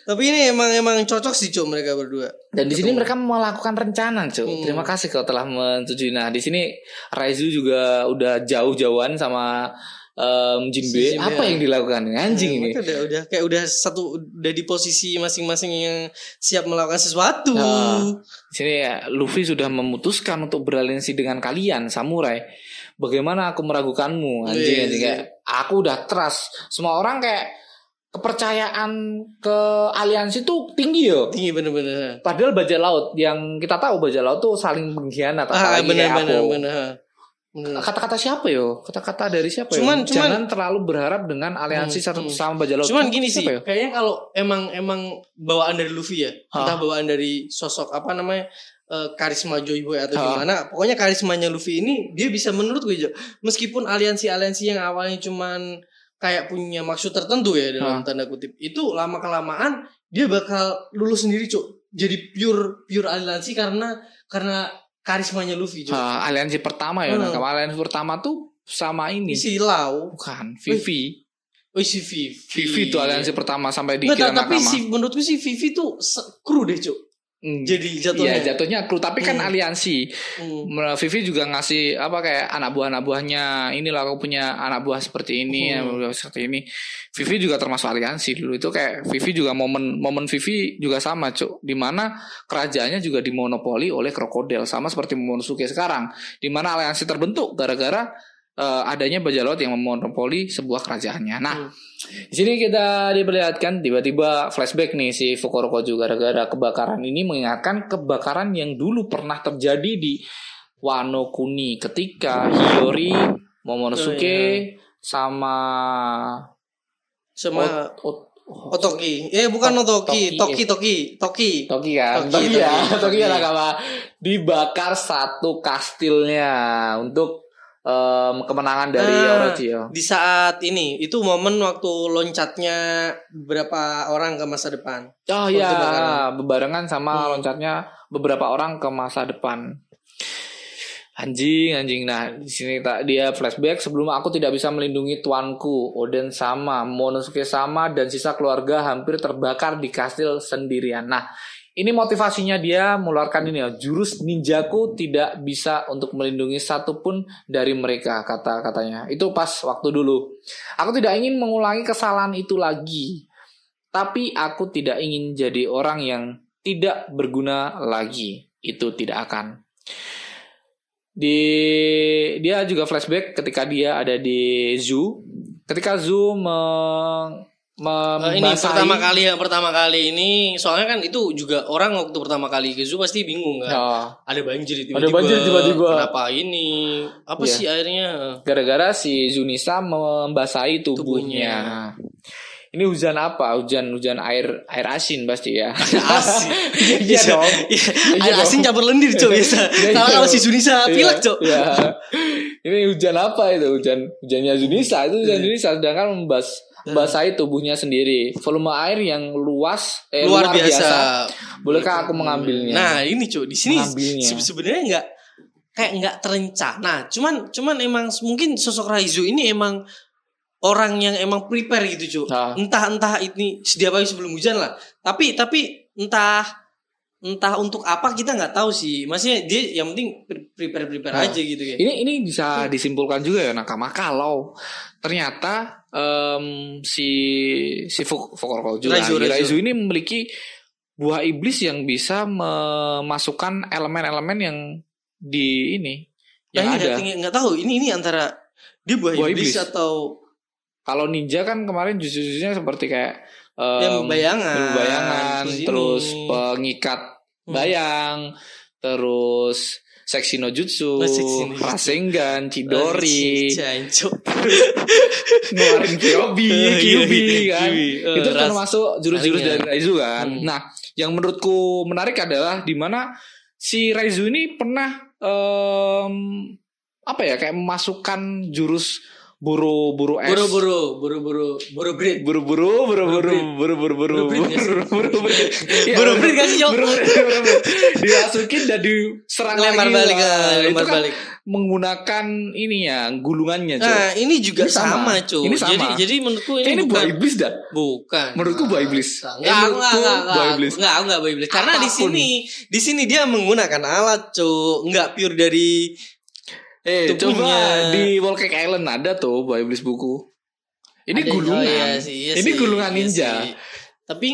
Tapi ini emang emang cocok sih cuk mereka berdua. Dan di sini mereka melakukan rencana, Cuk. Hmm. Terima kasih kau telah menyetujui. Nah, di sini Raizu juga udah jauh-jauhan sama Si Jinbe. Jinbe, Apa ya. yang dilakukan? Anjing Ya, ini. udah udah kayak udah satu udah di posisi masing-masing yang siap melakukan sesuatu. Nah, di sini ya, Luffy sudah memutuskan untuk beraliansi dengan kalian, samurai. Bagaimana aku meragukanmu, anjing, anjing iya. kayak aku udah trust. Semua orang kayak kepercayaan ke aliansi itu tinggi yo. Tinggi bener-bener. Padahal bajak laut yang kita tahu bajak laut tuh saling mengkhianat Ah bener-bener aku. bener. Bener. Kata-kata siapa yo? Kata-kata dari siapa yo? Cuman- cuman- Jangan terlalu berharap dengan aliansi Hmm, satu hmm. sama bajak laut. Cuman gini sih, yo? kayaknya kalau emang emang bawaan dari Luffy ya, Hah. entah bawaan dari sosok apa namanya eh, karisma Joy Boy atau Hah. gimana, pokoknya karismanya Luffy ini dia bisa menurut gue meskipun aliansi-aliansi yang awalnya cuman kayak punya maksud tertentu ya dalam Hah. tanda kutip, itu lama kelamaan dia bakal lulus sendiri cuk, jadi pure pure aliansi karena karena karismanya Luffy Jo. Ah, aliansi pertama ya. Hmm. Nah, aliansi pertama tuh sama ini. Si Lau, Bukan, Vivi. oh si Vivi. Vivi tuh aliansi pertama sampai di Nggak, tapi si menurutku si Vivi tuh kru deh cuk. Hmm. Jadi Iya jatuhnya. jatuhnya kru tapi kan Hmm. aliansi. Mer- Vivi juga ngasih apa kayak anak buah anak buahnya inilah aku punya anak buah seperti ini anak buah seperti ini. Vivi juga termasuk aliansi dulu itu kayak Vivi juga momen momen Vivi juga sama cuk di mana kerajaannya juga dimonopoli oleh krokodil sama seperti Momonosuke sekarang di mana aliansi terbentuk gara-gara eh, adanya laut yang memonopoli sebuah kerajaannya. Nah Hmm. di sini kita diperlihatkan tiba-tiba flashback nih si Fukurokoju gara-gara kebakaran ini mengingatkan kebakaran yang dulu pernah terjadi di Wano Kuni ketika Hiyori, Momonosuke Oh, sama sama Ot- Ot- Otoki. Eh bukan Tok- Otoki, Toki. Toki, Toki, Toki. Toki kan, Toki, Toki, ya, Toki, Toki ya Toki. nakama dibakar satu kastilnya untuk em, kemenangan dari Ah. Orochi ya. Di saat ini itu momen waktu loncatnya beberapa orang ke masa depan. Oh iya, bebarengan sama Hmm. loncatnya beberapa orang ke masa depan. Anjing, anjing. Nah, di sini tak dia flashback sebelum aku tidak bisa melindungi tuanku, Oden sama, Monosuke sama dan sisa keluarga hampir terbakar di kastil sendirian. Nah, ini motivasinya dia mengeluarkan ini ya, jurus ninjaku tidak bisa untuk melindungi satupun dari mereka kata katanya. Itu pas waktu dulu. Aku tidak ingin mengulangi kesalahan itu lagi. Tapi aku tidak ingin jadi orang yang tidak berguna lagi. Itu tidak akan. Di dia juga flashback ketika dia ada di zoo. Ketika zoo me, Eh, ini pertama kali ya pertama kali ini soalnya kan itu juga orang waktu pertama kali ke zoo pasti bingung kan. Ya, Ada banjir Ada banjir tiba-tiba. Kenapa ini? Apa Iya. sih airnya? gara-gara si Zunisa membasahi tubuhnya. Ini hujan apa? Hujan hujan air air asin pasti ya. Asin. Iya dong. Iya, Iya Air asin dong. campur lendir cok biasa. Iya, Kalau iya kalau dong. si Sunisa pilek cok. Iya. Ini hujan apa itu? Hujan hujannya Zunisa itu hujan Iya. Zunisa sedangkan membas membasahi tubuhnya sendiri. Volume air yang luas eh, Luar biasa. Bolehkah aku mengambilnya? Nah ini cok di sini se- sebenarnya nggak kayak nggak terencana. Cuman cuman emang mungkin sosok Raizo ini emang orang yang emang prepare gitu. Ah. Entah entah ini sedia pagi sebelum hujan lah. Tapi tapi entah entah untuk apa kita nggak tahu sih. Maksudnya dia yang penting prepare prepare Ah. aja gitu ya. Ini ini bisa disimpulkan juga ya nakama kalau ternyata em, si si Raizu, Raizu. Raizu ini memiliki buah iblis yang bisa memasukkan elemen-elemen yang di ini yang Nah, ini ada. nggak- tahu ini ini antara dia buah, Buah iblis, iblis. atau Kalau ninja kan kemarin jujur-jujurnya seperti kayak em, yang bayangan. bayangan, Terus terus ini. Hmm. bayang, terus seksi no jutsu, Oh, rasengan, chidori, Jancuk. ngeluarin Kyobi, Iya, Kyubi iya, kan. Eh, itu termasuk jurus-jurus dari Raizu kan. Hmm. Nah, yang menurutku menarik adalah di mana si Raizu ini pernah em, apa ya kayak memasukkan jurus buru-buru es. Buru-buru, buru-buru, buru-brit. buru-buru buru-buru Buru-brit. buru-buru Buru-brit ya sih? buru-buru Iya, Buru-brit kan sih, Cok? buru-brit, buru-brit. dimasukin dan diserang Lempar balik, lempar kan balik. menggunakan ini ya gulungannya Cok. Nah, ini juga Ini sama. sama, cuy. Ini sama. Jadi jadi menurutku ini, ini buah iblis dah bukan. Menurutku buah iblis. Enggak, enggak, enggak, buah enggak, iblis. enggak, buah iblis. Karena di sini di sini dia menggunakan alat, cuy. Enggak pure dari eh coba di Volcanic Island ada tuh buah iblis buku ini Ada- gulungan oh, iya sih, iya ini sih, gulungan iya ninja sih. Tapi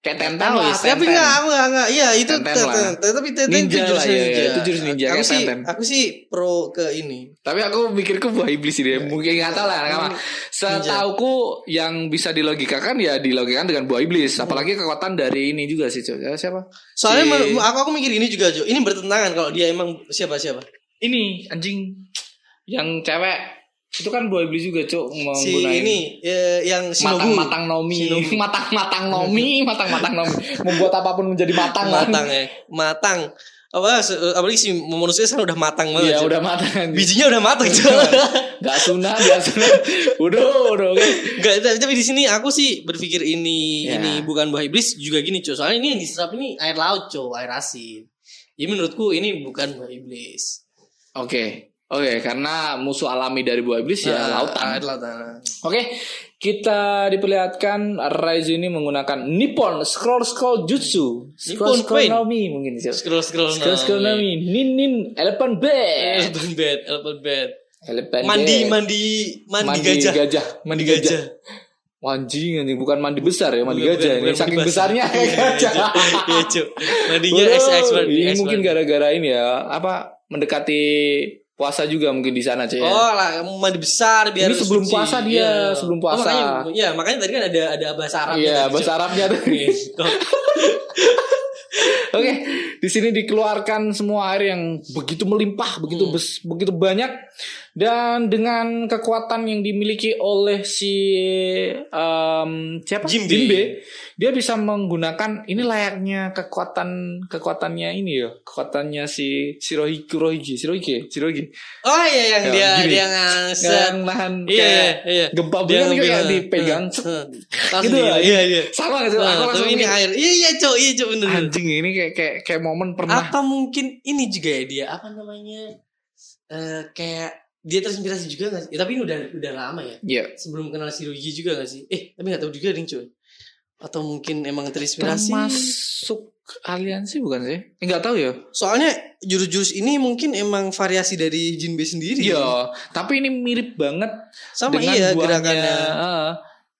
kayak tenten lah ya. Tapi enggak, enggak, enggak. Iya, itu Tenten. Tapi tenten Ninja itu jurus lah, ya, ninja. ya. Itu jurus ninja, Aku sih, tenten. aku sih pro ke ini. Tapi aku mikirku buah iblis ini. Mungkin nggak tahu lah. Karena Setauku yang bisa dilogikakan ya dilogikakan dengan buah iblis. Apalagi kekuatan dari ini juga sih. Cok. Ya, siapa? Soalnya Si- aku aku mikir ini juga, Jo. Ini bertentangan kalau dia emang siapa siapa. Ini anjing yang cewek itu kan boy iblis juga cuk si menggunakan ini eh, yang Shinobu matang-matang nomi Shinobu. matang-matang nomi matang-matang nomi membuat apa pun menjadi matang kan? matang ya matang apa se- apalagi si manusia sekarang udah matang banget Cuk. udah matang anjing. bijinya udah matang Cuk. Gak sunah biar sunah udah udah oke Enggak, tapi- tapi di sini aku sih berpikir ini Ya. ini bukan buah iblis juga gini, cuy. Soalnya ini yang diserap ini air laut, cuy, air asin. Jadi menurutku ini bukan buah iblis. Oke oke karena musuh alami dari buah iblis ya Nah, lautan Air lautan. Oke, kita diperlihatkan Raizu ini menggunakan Nippon Scroll Scroll Jutsu. Scroll Nippon Scroll Queen. Nomi mungkin sih. Scroll scroll. Scroll Scroll Nomi. Nin Nin Elephant Bed. Elephant bed, elephant bed. Elephant Mandi, Bed. mandi, mandi, gajah. Mandi Mandi gajah. gajah. Anjing anjing bukan mandi besar ya, mandi Bukan, gajah bukan, ini bukan saking mandi besarnya Iya, gajah. Iya, cuy. Mandinya ex expert. Ini mungkin gara-gara ini ya, apa mendekati puasa juga mungkin di sana, Cek. ya. Oh lah, mandi besar biar Ini sebelum suci. puasa dia, Iya. sebelum Oh, puasa. makanya, ya, makanya tadi kan ada ada bahasa Arab. Iya, bahasa Arabnya tuh. Oke, di sini dikeluarkan semua air yang begitu melimpah, begitu Hmm. bes- begitu banyak dan dengan kekuatan yang dimiliki oleh si em, siapa? Jinbe. dia bisa menggunakan ini layaknya kekuatan kekuatannya ini ya, kekuatannya si Shirohige, Kurohige, Shirohige, Shirohige. Oh iya yang Ya, dia gini. dia ngasih. Yang nahan Iya, kayak iya, iya. gempa bumi Dia kan kayak dipegang. Langsung gitu lah. Iya, iya. sama gitu. Nah, Aku langsung ini air. Iya, iya, Cok. Iya, Cok, bener. anjing ini kayak kayak kayak momen pernah Apa mungkin ini juga ya dia apa namanya? Eh kayak dia terinspirasi juga gak sih? Ya, tapi ini udah udah lama ya. Iya. Sebelum kenal Shirogi juga gak sih? Eh, tapi gak tahu juga nih, cuy. Atau mungkin emang terinspirasi. termasuk aliansi bukan sih? Enggak tahu ya. Soalnya jurus-jurus ini mungkin emang variasi dari Jinbe sendiri. Iya, tapi ini mirip banget Sama dengan iya buahnya. gerakannya. Heeh.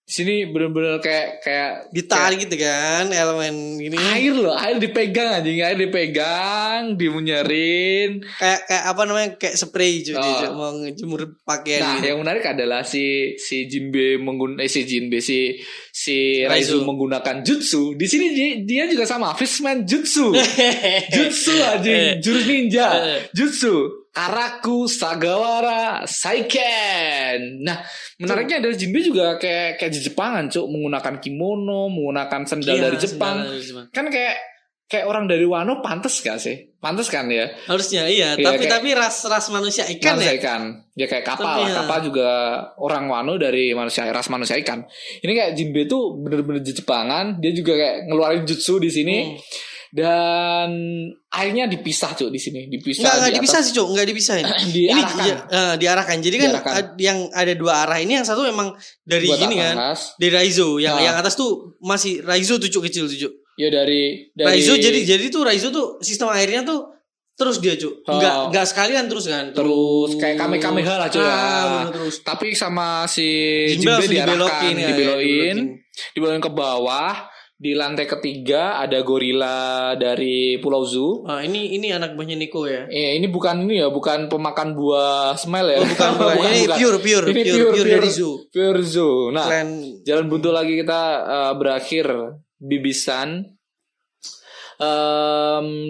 Di sini bener-bener kayak kayak Ditarik gitu kan elemen ini. air loh, air dipegang anjing, air dipegang, dimunyerin. Kayak kayak apa namanya? Kayak spray cuy, dia, Oh. mau ngejemur pakaian Nah, gitu. yang menarik adalah si si Jinbe menggun eh, si Jinbe si si Raizu Raizu. menggunakan jutsu. Di sini dia, dia juga sama Fishman jutsu. jutsu anjing, jurus ninja. Eh. Jutsu. Araku Sagawara Saiken. Nah, menariknya adalah Jinbe juga kayak kayak di Jepangan, Cuk, menggunakan kimono, menggunakan sendal Iya, dari Jepang. sendal dari Jepang. Kan kayak kayak orang dari Wano pantas gak sih? Pantas kan ya? Harusnya iya, Iya, tapi kayak- tapi ras ras manusia ikan manusia ya. ikan. Ya kayak kapal Tapi lah. ya. Kapal juga orang Wano dari manusia ras manusia ikan. Ini kayak Jinbe tuh bener-bener di Jepangan. Dia juga kayak ngeluarin jutsu di sini. Hmm. Dan airnya dipisah cuy di sini. Dipisah. Enggak, enggak di dipisah atas. sih, Cok. Enggak dipisahin. Diarahkan. Ini eh, diarahkan. Jadi kan Diarahkan. ad- yang ada dua arah ini yang satu memang dari Buat ini kan. atas. Dari Raizo, yang Nah. yang atas tuh masih Raizo tuh Cok, kecil tuh Cok. Ya dari dari Raizo jadi jadi tuh Raizo tuh sistem airnya tuh terus dia. Enggak Oh. enggak sekalian terus kan. terus kayak kame kameha lah. Ah, ya. bener terus. Tapi sama si Jinbe langsung diarahkan, dibelokin ya, dibelokin, dibelokin. dibelokin ke bawah. Di lantai ketiga ada gorila dari Pulau Zoo. Ah, ini ini anak buahnya Niko ya. Eh, ini bukan ini ya, bukan pemakan buah smell ya. Oh, bukan, bukan. Ini pure, pure, Ini pure, pure dari zoo. Pure zoo. Nah, Klan jalan buntu lagi kita eh, berakhir bibisan.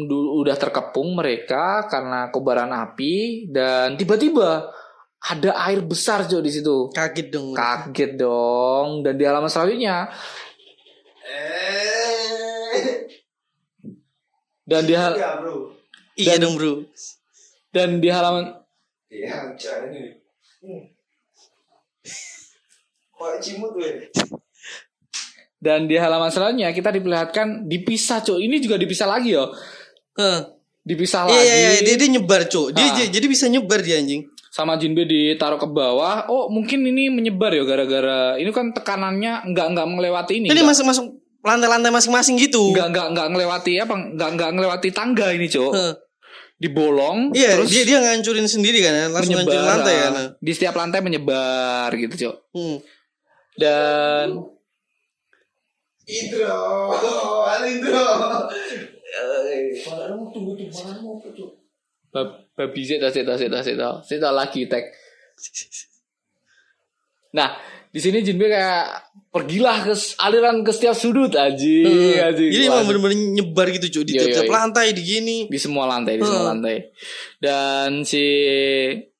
Du- udah terkepung mereka karena kobaran api dan tiba-tiba ada air besar Jo di situ. kaget dong. Kaget dong. Dan di halaman selanjutnya dan di hal Iya Dan- dong, Bro. dan di halaman dan di halaman selanjutnya kita diperlihatkan dipisah Cok. Ini juga dipisah lagi yo. Heeh. Dipisah Iya, lagi. iya, iya, dia, dia nyebar, Cok. Dia, Ah. dia- jadi bisa nyebar dia anjing. Sama Jinbe ditaruh ke bawah. Oh, mungkin ini menyebar ya gara-gara ini kan tekanannya nggak nggak melewati ini. Jadi nggak- masuk masuk lantai-lantai masing-masing gitu. nggak nggak nggak ngelewati apa nggak nggak ngelewati tangga ini cok Heeh. dibolong Iya, terus dia dia ngancurin sendiri kan, ya, langsung ngancurin lantai kan. ah. di setiap lantai menyebar gitu cok Hmm. dan Bab- babi zeta zeta zeta zeta zeta lagi tag Nah, di sini Jinbe kayak pergilah ke aliran ke setiap sudut aji, Hmm. aji. Jadi emang bener-bener nyebar gitu cuy di tiap iya. lantai di gini. di semua lantai, di semua Hmm. lantai. Dan si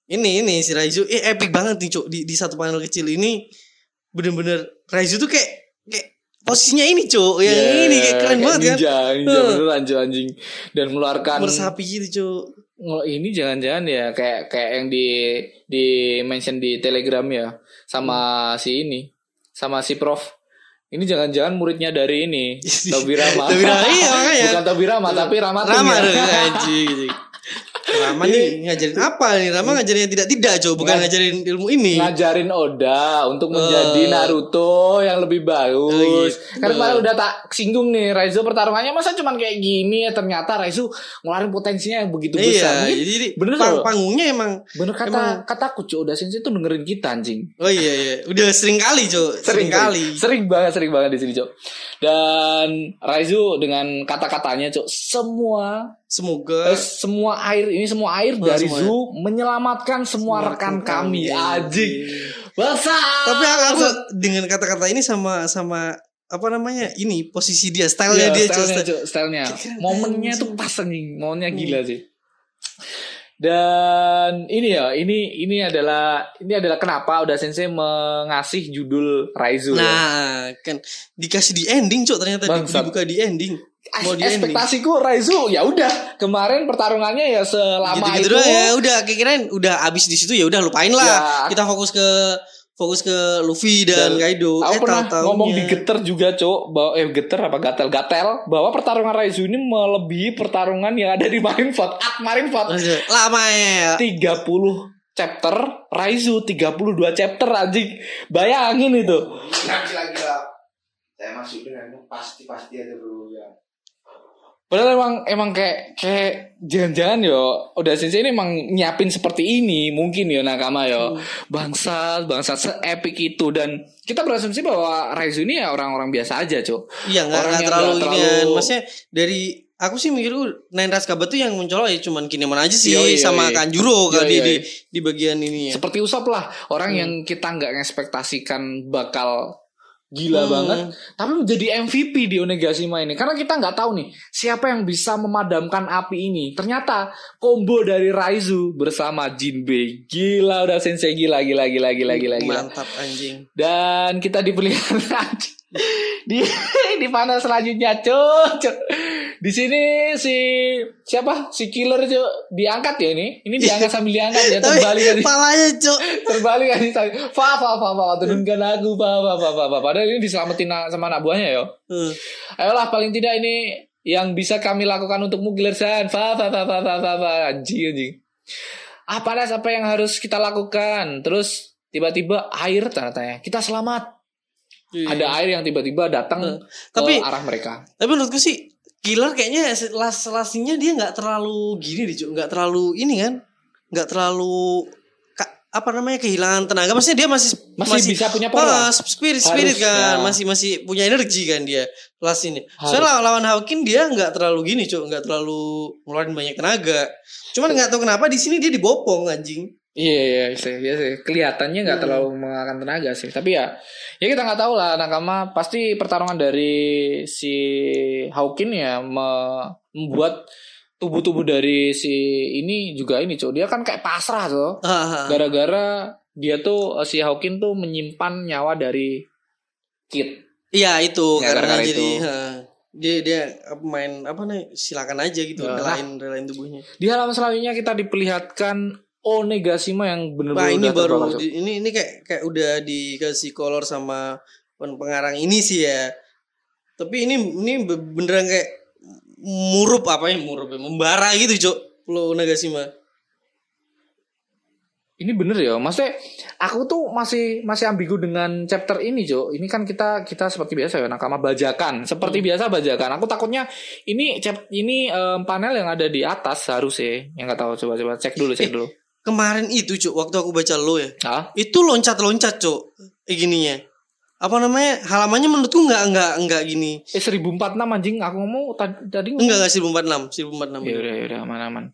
Ini ini si Raizu eh epic banget nih cuy di di satu panel kecil ini bener-bener Raizu tuh kayak kayak posisinya ini cuy yang Ya, ini kayak keren banget kan. ninja, Ninja Hmm. bener anjing anjing dan mengeluarkan Bersapi gitu cuy. Oh, ini jangan-jangan ya kayak kayak yang di di mention di Telegram ya sama Hmm. si ini sama si Prof. Ini jangan-jangan muridnya dari ini Tobi Rama. Tobi Rama, iya, makanya. Bukan Tobi Rama tapi Rama Rama ya. anjing. Rama nih ngajarin apa nih? Rama ngajarin yang tidak-tidak cuy, bukan Ngaj- ngajarin ilmu ini. ngajarin Oda untuk menjadi Eh. Naruto yang lebih bagus. Oh, gitu. Karena kemarin udah tak singgung nih Raizo pertarungannya masa cuman kayak gini ya ternyata Raizo ngeluarin potensinya yang begitu besar. Iya, jadi bener pang- panggungnya emang bener kata emang- kataku cuy Oda Sensei tuh dengerin kita anjing. Oh iya iya, udah sering kali cuy, sering, kali. sering banget sering banget di sini cok dan Raizu dengan kata-katanya cok semua Semoga eh, semua air ini semua air Oh, dari semua Zu menyelamatkan semua, rekan kami anjing bangsa Tapi aku, aku dengan kata-kata ini sama sama apa namanya ini posisi dia, stylenya Iya, dia stylenya, stylenya. Momennya tuh pas anjing momennya Hmm. gila sih dan ini ya ini ini adalah ini adalah kenapa udah sensei mengasih judul Raizu ya. Nah, kan dikasih di ending cok ternyata Bangsat. dibuka di ending. Ekspektasiku Raizu ya udah kemarin pertarungannya ya selama Gitu-gitu itu doang ya udah kayak kirain udah abis di situ ya udah lupain lah. Ya. Kita fokus ke fokus ke Luffy dan, Dan Kaido. aku Eh, pernah tahu-taunya- ngomong di geter juga cok bahwa eh geter apa gatel-gatel bahwa pertarungan Raizu ini melebihi pertarungan yang ada di Marineford At Marineford Lama ya. 30 chapter Raizu 32 chapter anjing bayangin itu Gila-gila. Saya masuk dengan pasti pasti ada bro ya. Padahal emang emang kayak kayak jangan-jangan yo. Udah sensei ini emang nyiapin seperti ini mungkin yo nakama yo. Bangsa bangsa se-epic itu. Dan kita berasumsi bahwa Raizu ini ya orang-orang biasa aja cok Iya nggak Orang nggak yang terlalu nggak ini terlalu- Maksudnya dari aku sih mikir Nine Raskaba tuh yang mencolok ya cuman Kinemon aja sih Yoi, yoi. sama Kanjuro kan Yoi, di, yoi. di di bagian ini ya. seperti Usop lah orang yang kita nggak ngekspektasikan bakal gila Hmm. banget. Tapi menjadi MVP di Onigashima ini. Karena kita nggak tahu nih siapa yang bisa memadamkan api ini. Ternyata combo dari Raizu bersama Jinbei. Gila udah sensei. Gila gila gila gila gila gila. Mantap anjing. dan kita dipelihara di di panel selanjutnya. Cuk. Di sini si siapa? Si killer cuk. Diangkat ya ini? Ini diangkat sambil diangkat ya terbalik kan palanya cok. terbalik kan fa fa fa fa turunkan aku fa fa fa fa fa. Padahal ini diselamatin sama anak buahnya yo. Hmm. ayolah paling tidak ini yang bisa kami lakukan untukmu killer san. Fa fa fa fa fa fa fa. Anjing anjing. Apa das apa yang harus kita lakukan? Terus tiba-tiba air tanda tanya kita selamat. Iya. ada air yang tiba-tiba datang Hmm. ke Tapi- arah mereka. Tapi menurutku sih Killer kayaknya las lasinya dia nggak terlalu gini deh, nggak terlalu ini kan, nggak terlalu apa namanya kehilangan tenaga. Maksudnya dia masih masih, bisa punya power Ah, spirit spirit Harus, kan, ya. masih masih punya energi kan dia las ini. Harus. Soalnya lawan, lawan Hawkin dia nggak terlalu gini, Cuk, nggak terlalu ngeluarin banyak tenaga. Cuman nggak tahu kenapa di sini dia dibopong anjing. Iya iya sih, iya sih. Kelihatannya nggak Hmm. terlalu mengeluarkan tenaga sih. Tapi ya, ya kita nggak tahu lah. Nakama pasti pertarungan dari si Hawkin ya me- membuat tubuh-tubuh dari si ini juga ini cuy. Dia kan kayak pasrah tuh. Gara-gara dia tuh si Hawkin tuh menyimpan nyawa dari Kid. Iya itu Ya, karena gara-gara jadi itu. ha, dia dia main apa nih silakan aja gitu Ya. relain relain tubuhnya. Di halaman selanjutnya kita diperlihatkan Onegashima yang Wah benar-benar ini udah baru di- ini ini kayak kayak udah dikasih color sama pen- pengarang ini sih ya. Tapi ini ini be- beneran kayak murup apa ya murup ya membara gitu cok lo Nagasima. Ini bener ya, maksudnya aku tuh masih masih ambigu dengan chapter ini, Jo. Ini kan kita kita seperti biasa ya nakama bajakan, seperti Hmm. biasa bajakan. Aku takutnya ini chap ini em, panel yang ada di atas harus ya, yang nggak tahu coba-coba cek dulu, cek dulu. Kemarin itu cok waktu aku baca lo ya. Ah, itu loncat loncat cok eh, gininya apa namanya halamannya menurutku nggak nggak nggak gini. Eh 1046 anjing, aku ngomong tadi ngomong. enggak nggak 1046 1046 Ya udah ya udah aman-aman.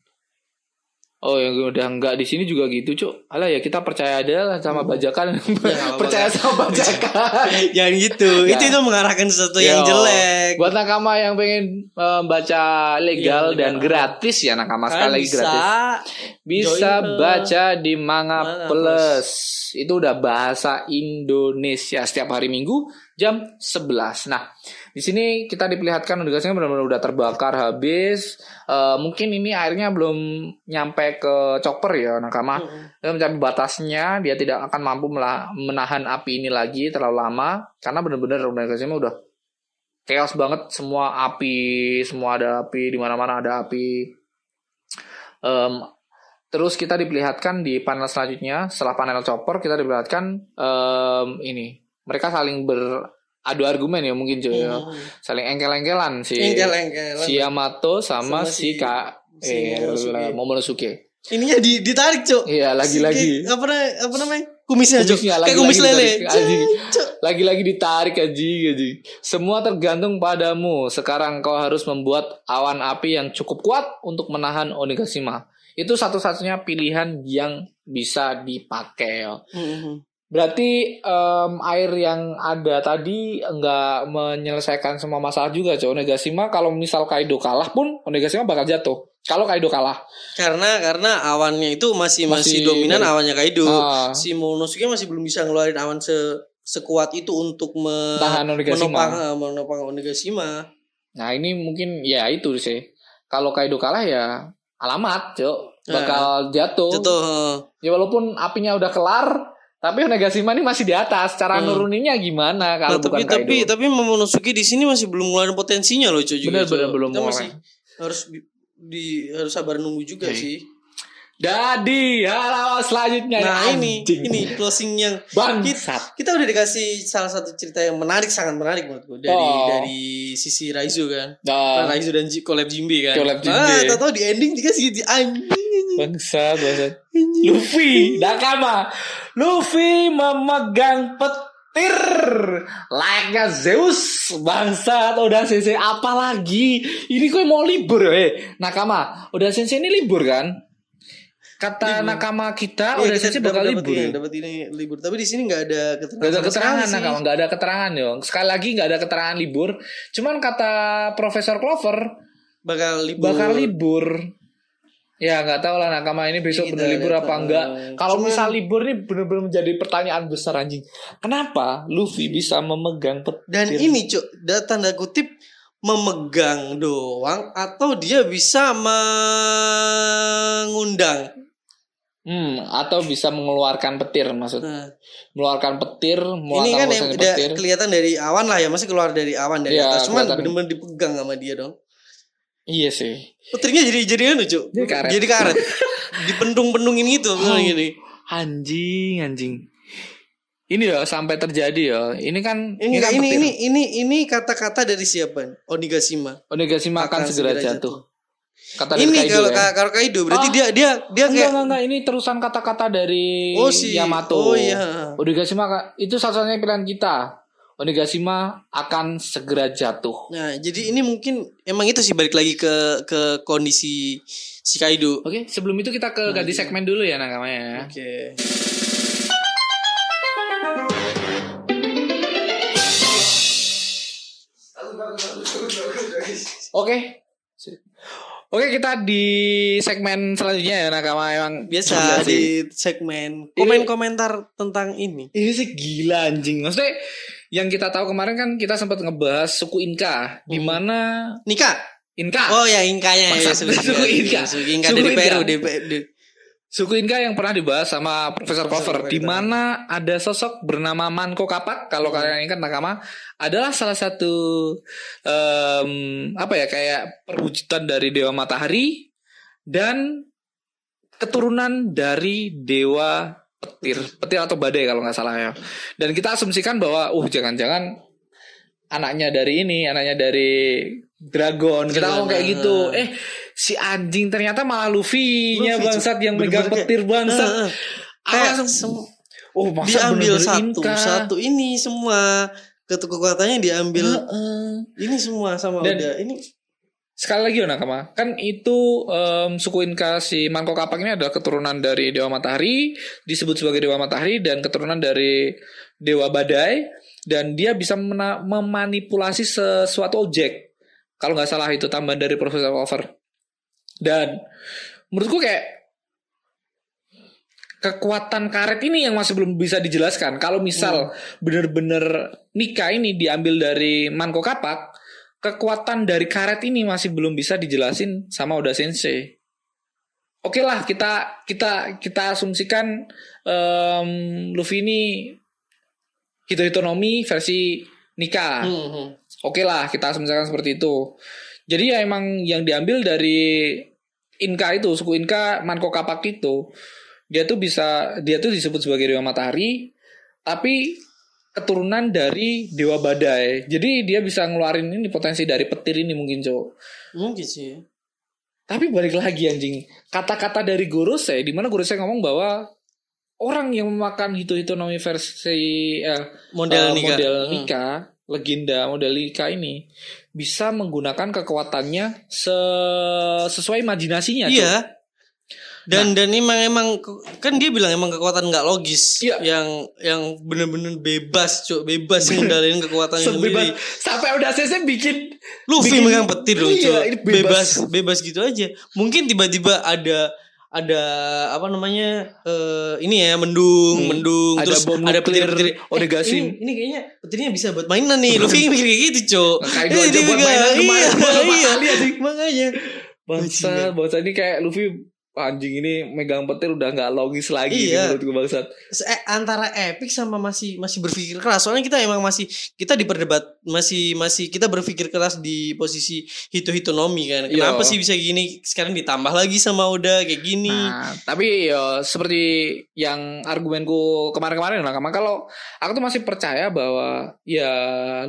Oh yang udah enggak di sini juga gitu cuk. Alah ya kita percaya aja lah sama bajakan. apa-apa, percaya sama bajakan. Jangan gitu. Ya. Itu itu mengarahkan sesuatu yang Yo. jelek. Buat nakama yang pengen eh, baca legal Iya, dan gratis ya nakama Kalian sekali lagi bisa gratis. Bisa baca di Manga Manga Plus. Itu udah bahasa Indonesia setiap hari Minggu jam 11. Nah, di sini kita diperlihatkan udahnya benar-benar udah terbakar habis. Eh, mungkin ini airnya belum nyampe ke chopper ya nakama. Dia mencapai batasnya, dia tidak akan mampu menahan api ini lagi terlalu lama karena benar-benar organisasinya udah chaos banget semua api, semua ada api di mana-mana ada api. Em, terus kita diperlihatkan di panel selanjutnya setelah panel chopper kita diperlihatkan em, ini mereka saling beradu argumen ya mungkin cuy. Hmm. saling engkel-engkelan si Engkel-engkelan. si Yamato sama, Sama si si- Kak si eh, Momonosuke. Ininya di, ditarik, Cuk. Iya, lagi-lagi. Apa, namanya- apa namanya? Kumisnya, Cuk. Kumisnya, Kayak kumis lele. ditarik, anjing. Cuk. Lagi-lagi ditarik anjing anjing. Semua tergantung padamu. Sekarang kau harus membuat awan api yang cukup kuat untuk menahan Onigashima. Itu satu-satunya pilihan yang bisa dipakai. Hmm. Berarti em, air yang ada tadi nggak menyelesaikan semua masalah juga, Cok. Onigashima kalau misal Kaido kalah pun Onigashima bakal jatuh. Kalau Kaido kalah. Karena karena awannya itu masih masih, Masih dominan dari- awannya Kaido. Ah. Si Momonosuke masih belum bisa ngeluarin awan se sekuat itu untuk me- menopang eh, menopang Onigashima. Nah ini mungkin ya itu sih. Kalau Kaido kalah ya alamat, Cok. Bakal jatuh. Itu eh, Ya walaupun apinya udah kelar, tapi Onigashima ini masih di atas. Cara Hmm. nuruninnya gimana nah, kalau tapi bukan Kaido? tapi tapi Momonosuke di sini masih belum ngeluarin potensinya loh, Cuk. juga, Bener-bener Cuk. belum Kita masih mulai. harus di, di- harus sabar nunggu juga Oke. sih. Jadi halaman selanjutnya Nah, ya, ini anjing. ini closing yang bangsat. kita udah dikasih salah satu cerita yang menarik sangat menarik menurutku dari Oh. dari sisi Raizu kan. Nah, Raizu dan collab Jimbe kan. Collab Jimbe. Ah, tahu di ending dikasih di anjing. bangsat, bangsat. Luffy, Nakama. Luffy memegang petir layaknya Zeus. Bangsat, udah sensei apa lagi? Ini kok mau libur eh. Nakama, udah sensei ini libur kan? Kata nakama kita, Iya, udah kita sensei bakal libur. ini, dapat ini libur. Tapi di sini nggak ada keterangan. Gak ada keterangan nakama, gak ada keterangan dong. Sekali lagi gak ada keterangan libur. Cuman kata Profesor Clover Bakal libur. bakal libur. Ya nggak tahu lah nakama ini besok bener libur apa eh, enggak. Kalau cuman- misal libur nih bener-bener menjadi pertanyaan besar anjing. Kenapa Luffy bisa memegang petir? Dan ini cuk, da- tanda kutip memegang doang atau dia bisa mengundang. Hmm, atau bisa mengeluarkan petir maksud. Nah, Mengeluarkan petir, ini kan yang petir. kelihatan dari awan lah ya, masih keluar dari awan dari Iya, atas. Cuman bener-bener dipegang sama dia dong. Iya sih. Petirnya jadi jadi anu cuk. Jadi karet. Jadi karet. Dipendung-pendungin gitu Oh. gini. Anjing, anjing. Ini ya sampai terjadi ya. Ini kan Ini kan ini, ini ini ini kata-kata dari siapa? Onigashima. Onigashima akan segera jatuh. Kata dari Ini Kaido kalau ya. kalau Kaido berarti Ah. dia dia dia Enggak, kayak enggak, enggak. Ini terusan kata-kata dari Oh, si- Yamato. oh, iya. Onigashima itu satu-satunya pilihan kita. Onigashima akan segera jatuh. Nah, jadi ini mungkin emang itu sih balik lagi ke ke kondisi si Kaido. Oke, sebelum itu kita ke ganti segmen dulu ya nakamanya ya. Oke. Oke. Oke, kita di segmen selanjutnya ya nakama emang Biasa di segmen komen komentar tentang ini. Ini sih gila anjing. Maksudnya yang kita tahu kemarin kan kita sempat ngebahas suku Inka di mana Nika. Inka Oh ya Inkanya ya. Maksud- suku Inka. Suku Inka Suku dari Inka. Peru di, di- Suku Inka yang pernah dibahas sama Profesor Clover, di mana ada sosok bernama Manko Kapak. Kalau kalian ingat nakama, adalah salah satu em, apa ya kayak perwujudan dari dewa matahari dan keturunan dari dewa petir, petir atau badai kalau nggak salah ya. Dan kita asumsikan bahwa, uh jangan-jangan anaknya dari ini, anaknya dari Dragon. Kita ngomong kayak gitu. Eh, si anjing ternyata malah Luffy-nya Luffy, bangsat yang megang petir bangsat. Langsung, sem- oh masa diambil satu Inka? satu ini semua kekuatannya diambil Heeh. ini semua sama Dan- udah ini sekali lagi Nakama, kan itu em, suku Inka si Manco Capac ini adalah keturunan dari Dewa Matahari, disebut sebagai Dewa Matahari dan keturunan dari Dewa Badai dan dia bisa mena- memanipulasi sesuatu objek. Kalau nggak salah itu tambahan dari Profesor Over. Dan menurutku kayak kekuatan karet ini yang masih belum bisa dijelaskan. Kalau misal bener-bener nikah ini diambil dari Manco Capac, kekuatan dari karet ini masih belum bisa dijelasin sama Oda Sensei. Oke lah kita kita kita asumsikan em, Luffy ini Hitonomi versi nikah. Hmm, hmm. Oke lah kita asumsikan seperti itu. Jadi ya emang yang diambil dari Inka itu suku Inka Manco Capac itu dia tuh bisa dia tuh disebut sebagai dewa matahari tapi keturunan dari dewa badai. Jadi dia bisa ngeluarin ini potensi dari petir ini mungkin cowok. Mungkin sih. Tapi balik lagi anjing. Kata-kata dari Gorosei di mana Gorosei ngomong bahwa orang yang memakan Hito Hitonomi versi eh, Model eh, nikah. model Hmm. nikah, legenda model nikah ini bisa menggunakan kekuatannya se- sesuai imajinasinya. Iya. Dan dan emang emang kan dia bilang emang kekuatan nggak logis Iya. yang yang bener-bener bebas cuk bebas ngendalin kekuatannya Sebebas sendiri. sampai udah saya bikin Luffy bikin- megang petir loh Iya, bebas. bebas. bebas gitu aja. Mungkin tiba-tiba ada ada apa namanya eh ini ya mendung Hmm. mendung Ada terus bom ada petir-petir Odegasin. ini, ini kayaknya petirnya bisa buat mainan nih Luffy mikir kayak gitu Eh, aja dia buat mainan kemarin iya, berapa iya. anjing. makanya bangsa bangsa ini kayak Luffy anjing ini megang petir udah nggak logis lagi Iya. menurut gue bangsat. Eh, antara epic sama masih masih berpikir keras soalnya kita emang masih kita diperdebat masih masih kita berpikir keras di posisi hito hitonomi kan Iya. kenapa sih bisa gini sekarang ditambah lagi sama Oda kayak gini Nah, tapi ya seperti yang argumenku kemarin-kemarin lah, kalau aku tuh masih percaya bahwa ya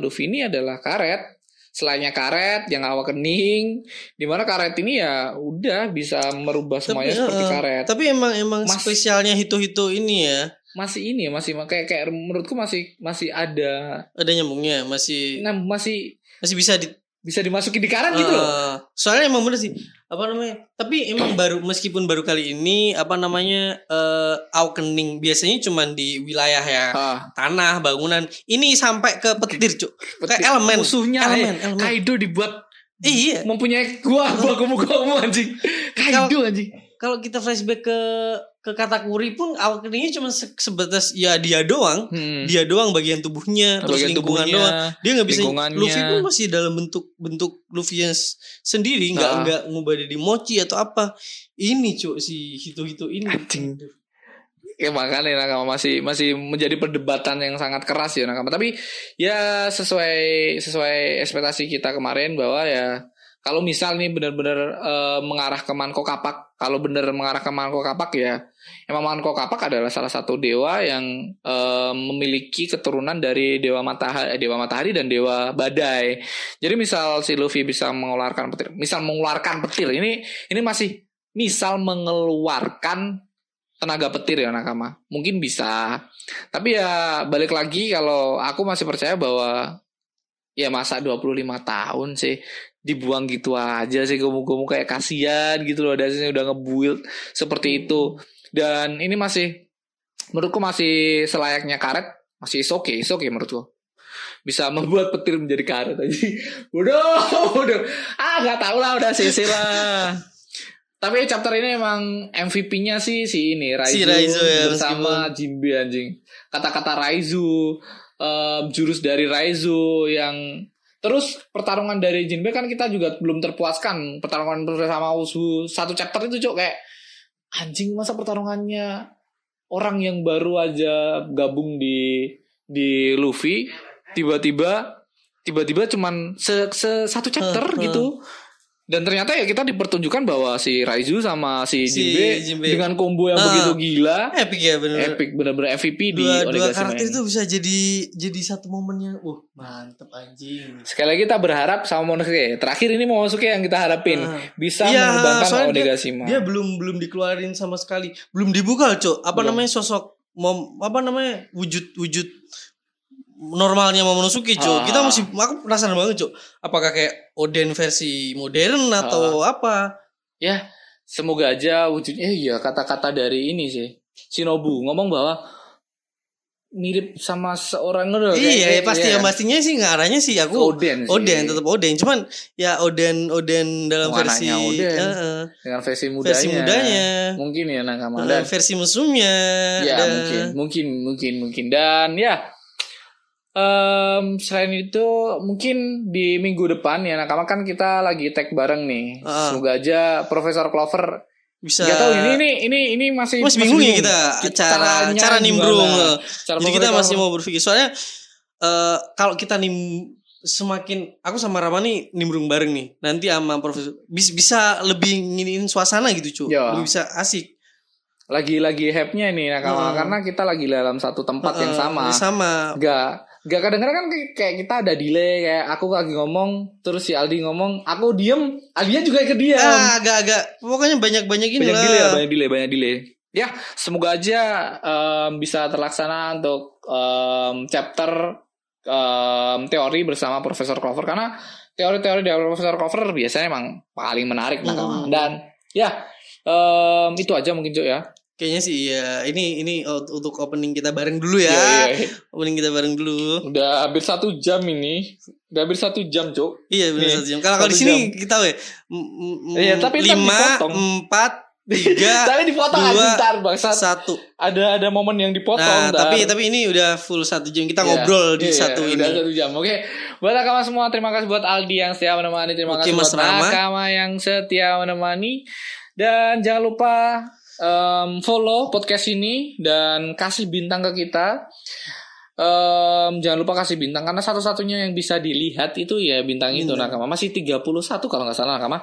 Luffy ini adalah karet. Selainnya karet yang awak kening, di mana karet ini ya udah bisa merubah semuanya seperti eh, karet. tapi emang emang Mas- spesialnya hito hito ini ya Masih ini ya, masih kayak kayak menurutku masih masih ada, ada nyambungnya masih nah, masih masih bisa di bisa dimasukin di karet gitu loh. Eh, soalnya emang bener sih. Apa namanya? Tapi emang baru meskipun baru kali ini apa namanya eh awakening biasanya cuman di wilayah ya Ah, tanah bangunan. Ini sampai ke petir cuk. Ke elemen. Musuhnya elemen, eh, elemen. Kaido dibuat iya. mempunyai gua gua kamu kamu anjing. Kaido anjing. Kalau kita flashback ke ke katakuri pun awakeningnya cuma se- sebatas ya dia doang Hmm. dia doang bagian tubuhnya terus Bagian lingkungan tubuhnya, doang dia nggak bisa. Luffy pun masih dalam bentuk bentuk Luffy yang sendiri nggak Ah. nggak ngubah jadi mochi atau apa ini cuk si hito ini Anjing. Ya makanya nakama masih masih menjadi perdebatan yang sangat keras ya nakama. Tapi ya sesuai sesuai ekspektasi kita kemarin bahwa ya kalau misal nih benar-benar eh, mengarah ke Manko Kapak, kalau benar mengarah ke Manko Kapak ya emang Manko Kapak adalah salah satu dewa yang eh, memiliki keturunan dari dewa matahari, dewa matahari dan dewa badai. Jadi misal si Luffy bisa mengeluarkan petir, misal mengeluarkan petir ini ini masih misal mengeluarkan tenaga petir ya nakama mungkin bisa tapi ya balik lagi kalau aku masih percaya bahwa ya masa 25 tahun sih dibuang gitu aja sih gomu-gomu kayak kasihan gitu loh dasarnya udah ngebuild seperti itu. Dan ini masih menurutku masih selayaknya karet masih is okay is okay menurutku. Bisa membuat petir menjadi karet aja. Udah udah ah nggak tahu lah udah sisi lah. Tapi chapter ini emang MVP-nya sih si ini Raizu, Si Raizu ya, bersama Jinbe anjing. Kata-kata Raizu, em, jurus dari Raizu yang terus pertarungan dari Jinbe kan kita juga belum terpuaskan pertarungan bersama Usu satu chapter itu cok kayak anjing masa pertarungannya orang yang baru aja gabung di di Luffy tiba-tiba tiba-tiba cuman se, se- satu chapter Huh, huh. gitu dan ternyata ya kita dipertunjukkan bahwa si Raizu sama si, Si Jinbe, Jinbe. dengan combo yang Ah. begitu gila epic ya bener epic bener-bener MVP di dua, dua Onigashima karakter itu bisa jadi jadi satu momen yang uh mantep anjing Sekali lagi kita berharap sama Monosuke. Terakhir ini Monosuke yang kita harapin Ah. bisa Iya, mengembangkan soalnya dia- dia belum belum dikeluarin sama sekali belum dibuka cok apa Belum. namanya sosok mom apa namanya wujud wujud normalnya Momonosuke, Cuk. Ah. Kita masih aku penasaran banget, Cuk. Apakah kayak Oden versi modern atau apa? Ya, semoga aja wujudnya eh, iya kata-kata dari ini sih. Shinobu ngomong bahwa mirip sama seorang kayak- iya, ya pasti iya. ya pastinya sih ngarahnya sih aku Oden sih. Oden tetap Oden. Cuman ya Oden Oden dalam Oh, versi Oden. Heeh. dengan versi mudanya. versi mudanya. Mungkin ya Nakama Eh, dan versi musuhnya. ya ada. mungkin mungkin mungkin mungkin dan ya em, selain itu mungkin di minggu depan ya Nakama kan kita lagi tag bareng nih. Ah. Semoga aja Profesor Clover bisa Gak tahu ini ini ini ini masih masih bingung ya kita cara cara nimbrung. eh. Cara Jadi kita masih mau berpikir soalnya eh kalau kita nim semakin aku sama Ramani nimbrung bareng nih nanti sama profesor bis- bisa lebih nginin suasana gitu cuy Ya. lebih bisa asik lagi-lagi hype-nya ini Nakama Hmm. karena kita lagi dalam satu tempat yang Eh, sama. sama Gak Gak kadang-kadang kan kayak- kita ada delay kayak aku lagi ngomong terus si Aldi ngomong aku diem Aldinya juga ikut diam ah, agak-agak pokoknya banyak-banyak ini banyak lah. delay banyak delay banyak delay. Ya semoga aja em, bisa terlaksana untuk em, chapter em, teori bersama Profesor Clover. Karena teori-teori dari Profesor Clover biasanya emang paling menarik Hmm. dan ya em, itu aja mungkin Jo ya kayaknya sih ya ini ini untuk opening kita bareng dulu ya. Iya, iya, iya. opening kita bareng dulu. Udah hampir satu jam ini. Udah hampir satu jam Cok iya benar satu jam. Kalau kalau di sini kita tahu ya Iya, tapi lima empat tiga tapi dipotong dua, ntar bangsat. satu. Ada ada momen yang dipotong nah ntar. tapi tapi ini udah full satu jam. Kita Iya, ngobrol di iya, satu udah ini. satu jam. Oke. Buat nakama semua terima kasih buat Aldi yang setia menemani. Terima Oke, kasih Mas buat Rama. nakama yang setia menemani. Dan jangan lupa em, follow podcast ini dan kasih bintang ke kita. Em, jangan lupa kasih bintang karena satu-satunya yang bisa dilihat itu ya bintang itu Bintang. nakama. Masih 31 kalau nggak salah nakama.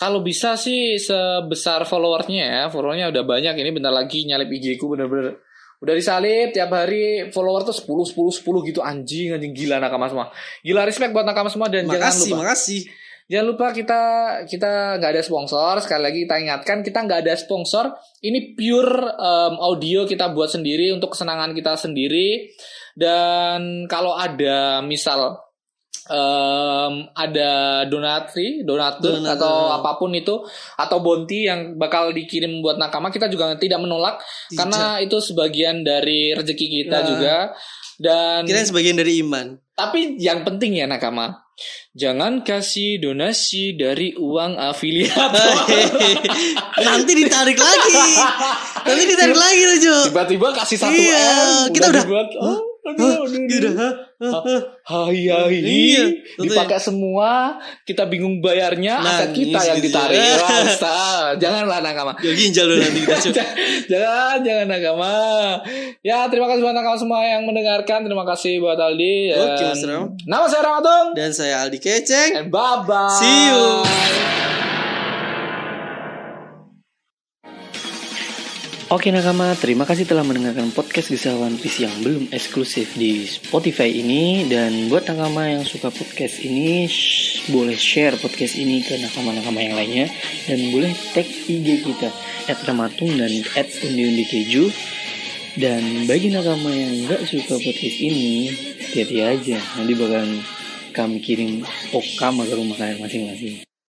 Kalau bisa sih sebesar followersnya ya. Followernya udah banyak. Ini bentar lagi nyalip IG ku bener-bener. Udah disalip tiap hari follower tuh 10 10 10 gitu. Anjing anjing. Gila nakama semua. Gila respect buat nakama semua dan jangan makasih lupa. makasih jangan lupa kita kita nggak ada sponsor. Sekali lagi kita ingatkan kita nggak ada sponsor. Ini pure em, audio kita buat sendiri untuk kesenangan kita sendiri. Dan kalau ada misal em, ada donatri donatur atau apa pun itu atau bounty yang bakal dikirim buat nakama kita juga tidak menolak. Tidak. karena itu sebagian dari rezeki kita Nah. juga dan kira sebagian dari iman. Tapi yang penting ya nakama, jangan kasih donasi dari uang afiliator. nanti ditarik lagi. Nanti ditarik lagi loh Jo Tiba-tiba kasih satu Iya, m, kita udah- dibuat, oh, aduh, aduh. Gitu? Hai hai, Iya, dipakai semua, kita bingung bayarnya, aset Nangis kita yang gitu. ditarik. Wah, Ustaz, janganlah nakama. ya ginjal lo nanti kita jangan, jangan nakama. Ya, terima kasih buat nakama semua yang mendengarkan. Terima kasih buat Aldi. Oke, Mas Ram. Nama saya Ramatung. dan saya Aldi Keceng And bye bye. See you. Oke nakama, terima kasih telah mendengarkan podcast Kisah One Piece yang belum eksklusif di Spotify ini. Dan buat nakama yang suka podcast ini, shh, boleh share podcast ini ke nakama-nakama yang lainnya. Dan boleh tag IG kita, at Ramatung dan at Undi Keju. Dan bagi nakama yang nggak suka podcast ini, hati-hati aja. Nanti bakalan kami kirim okama ke rumah kalian masing-masing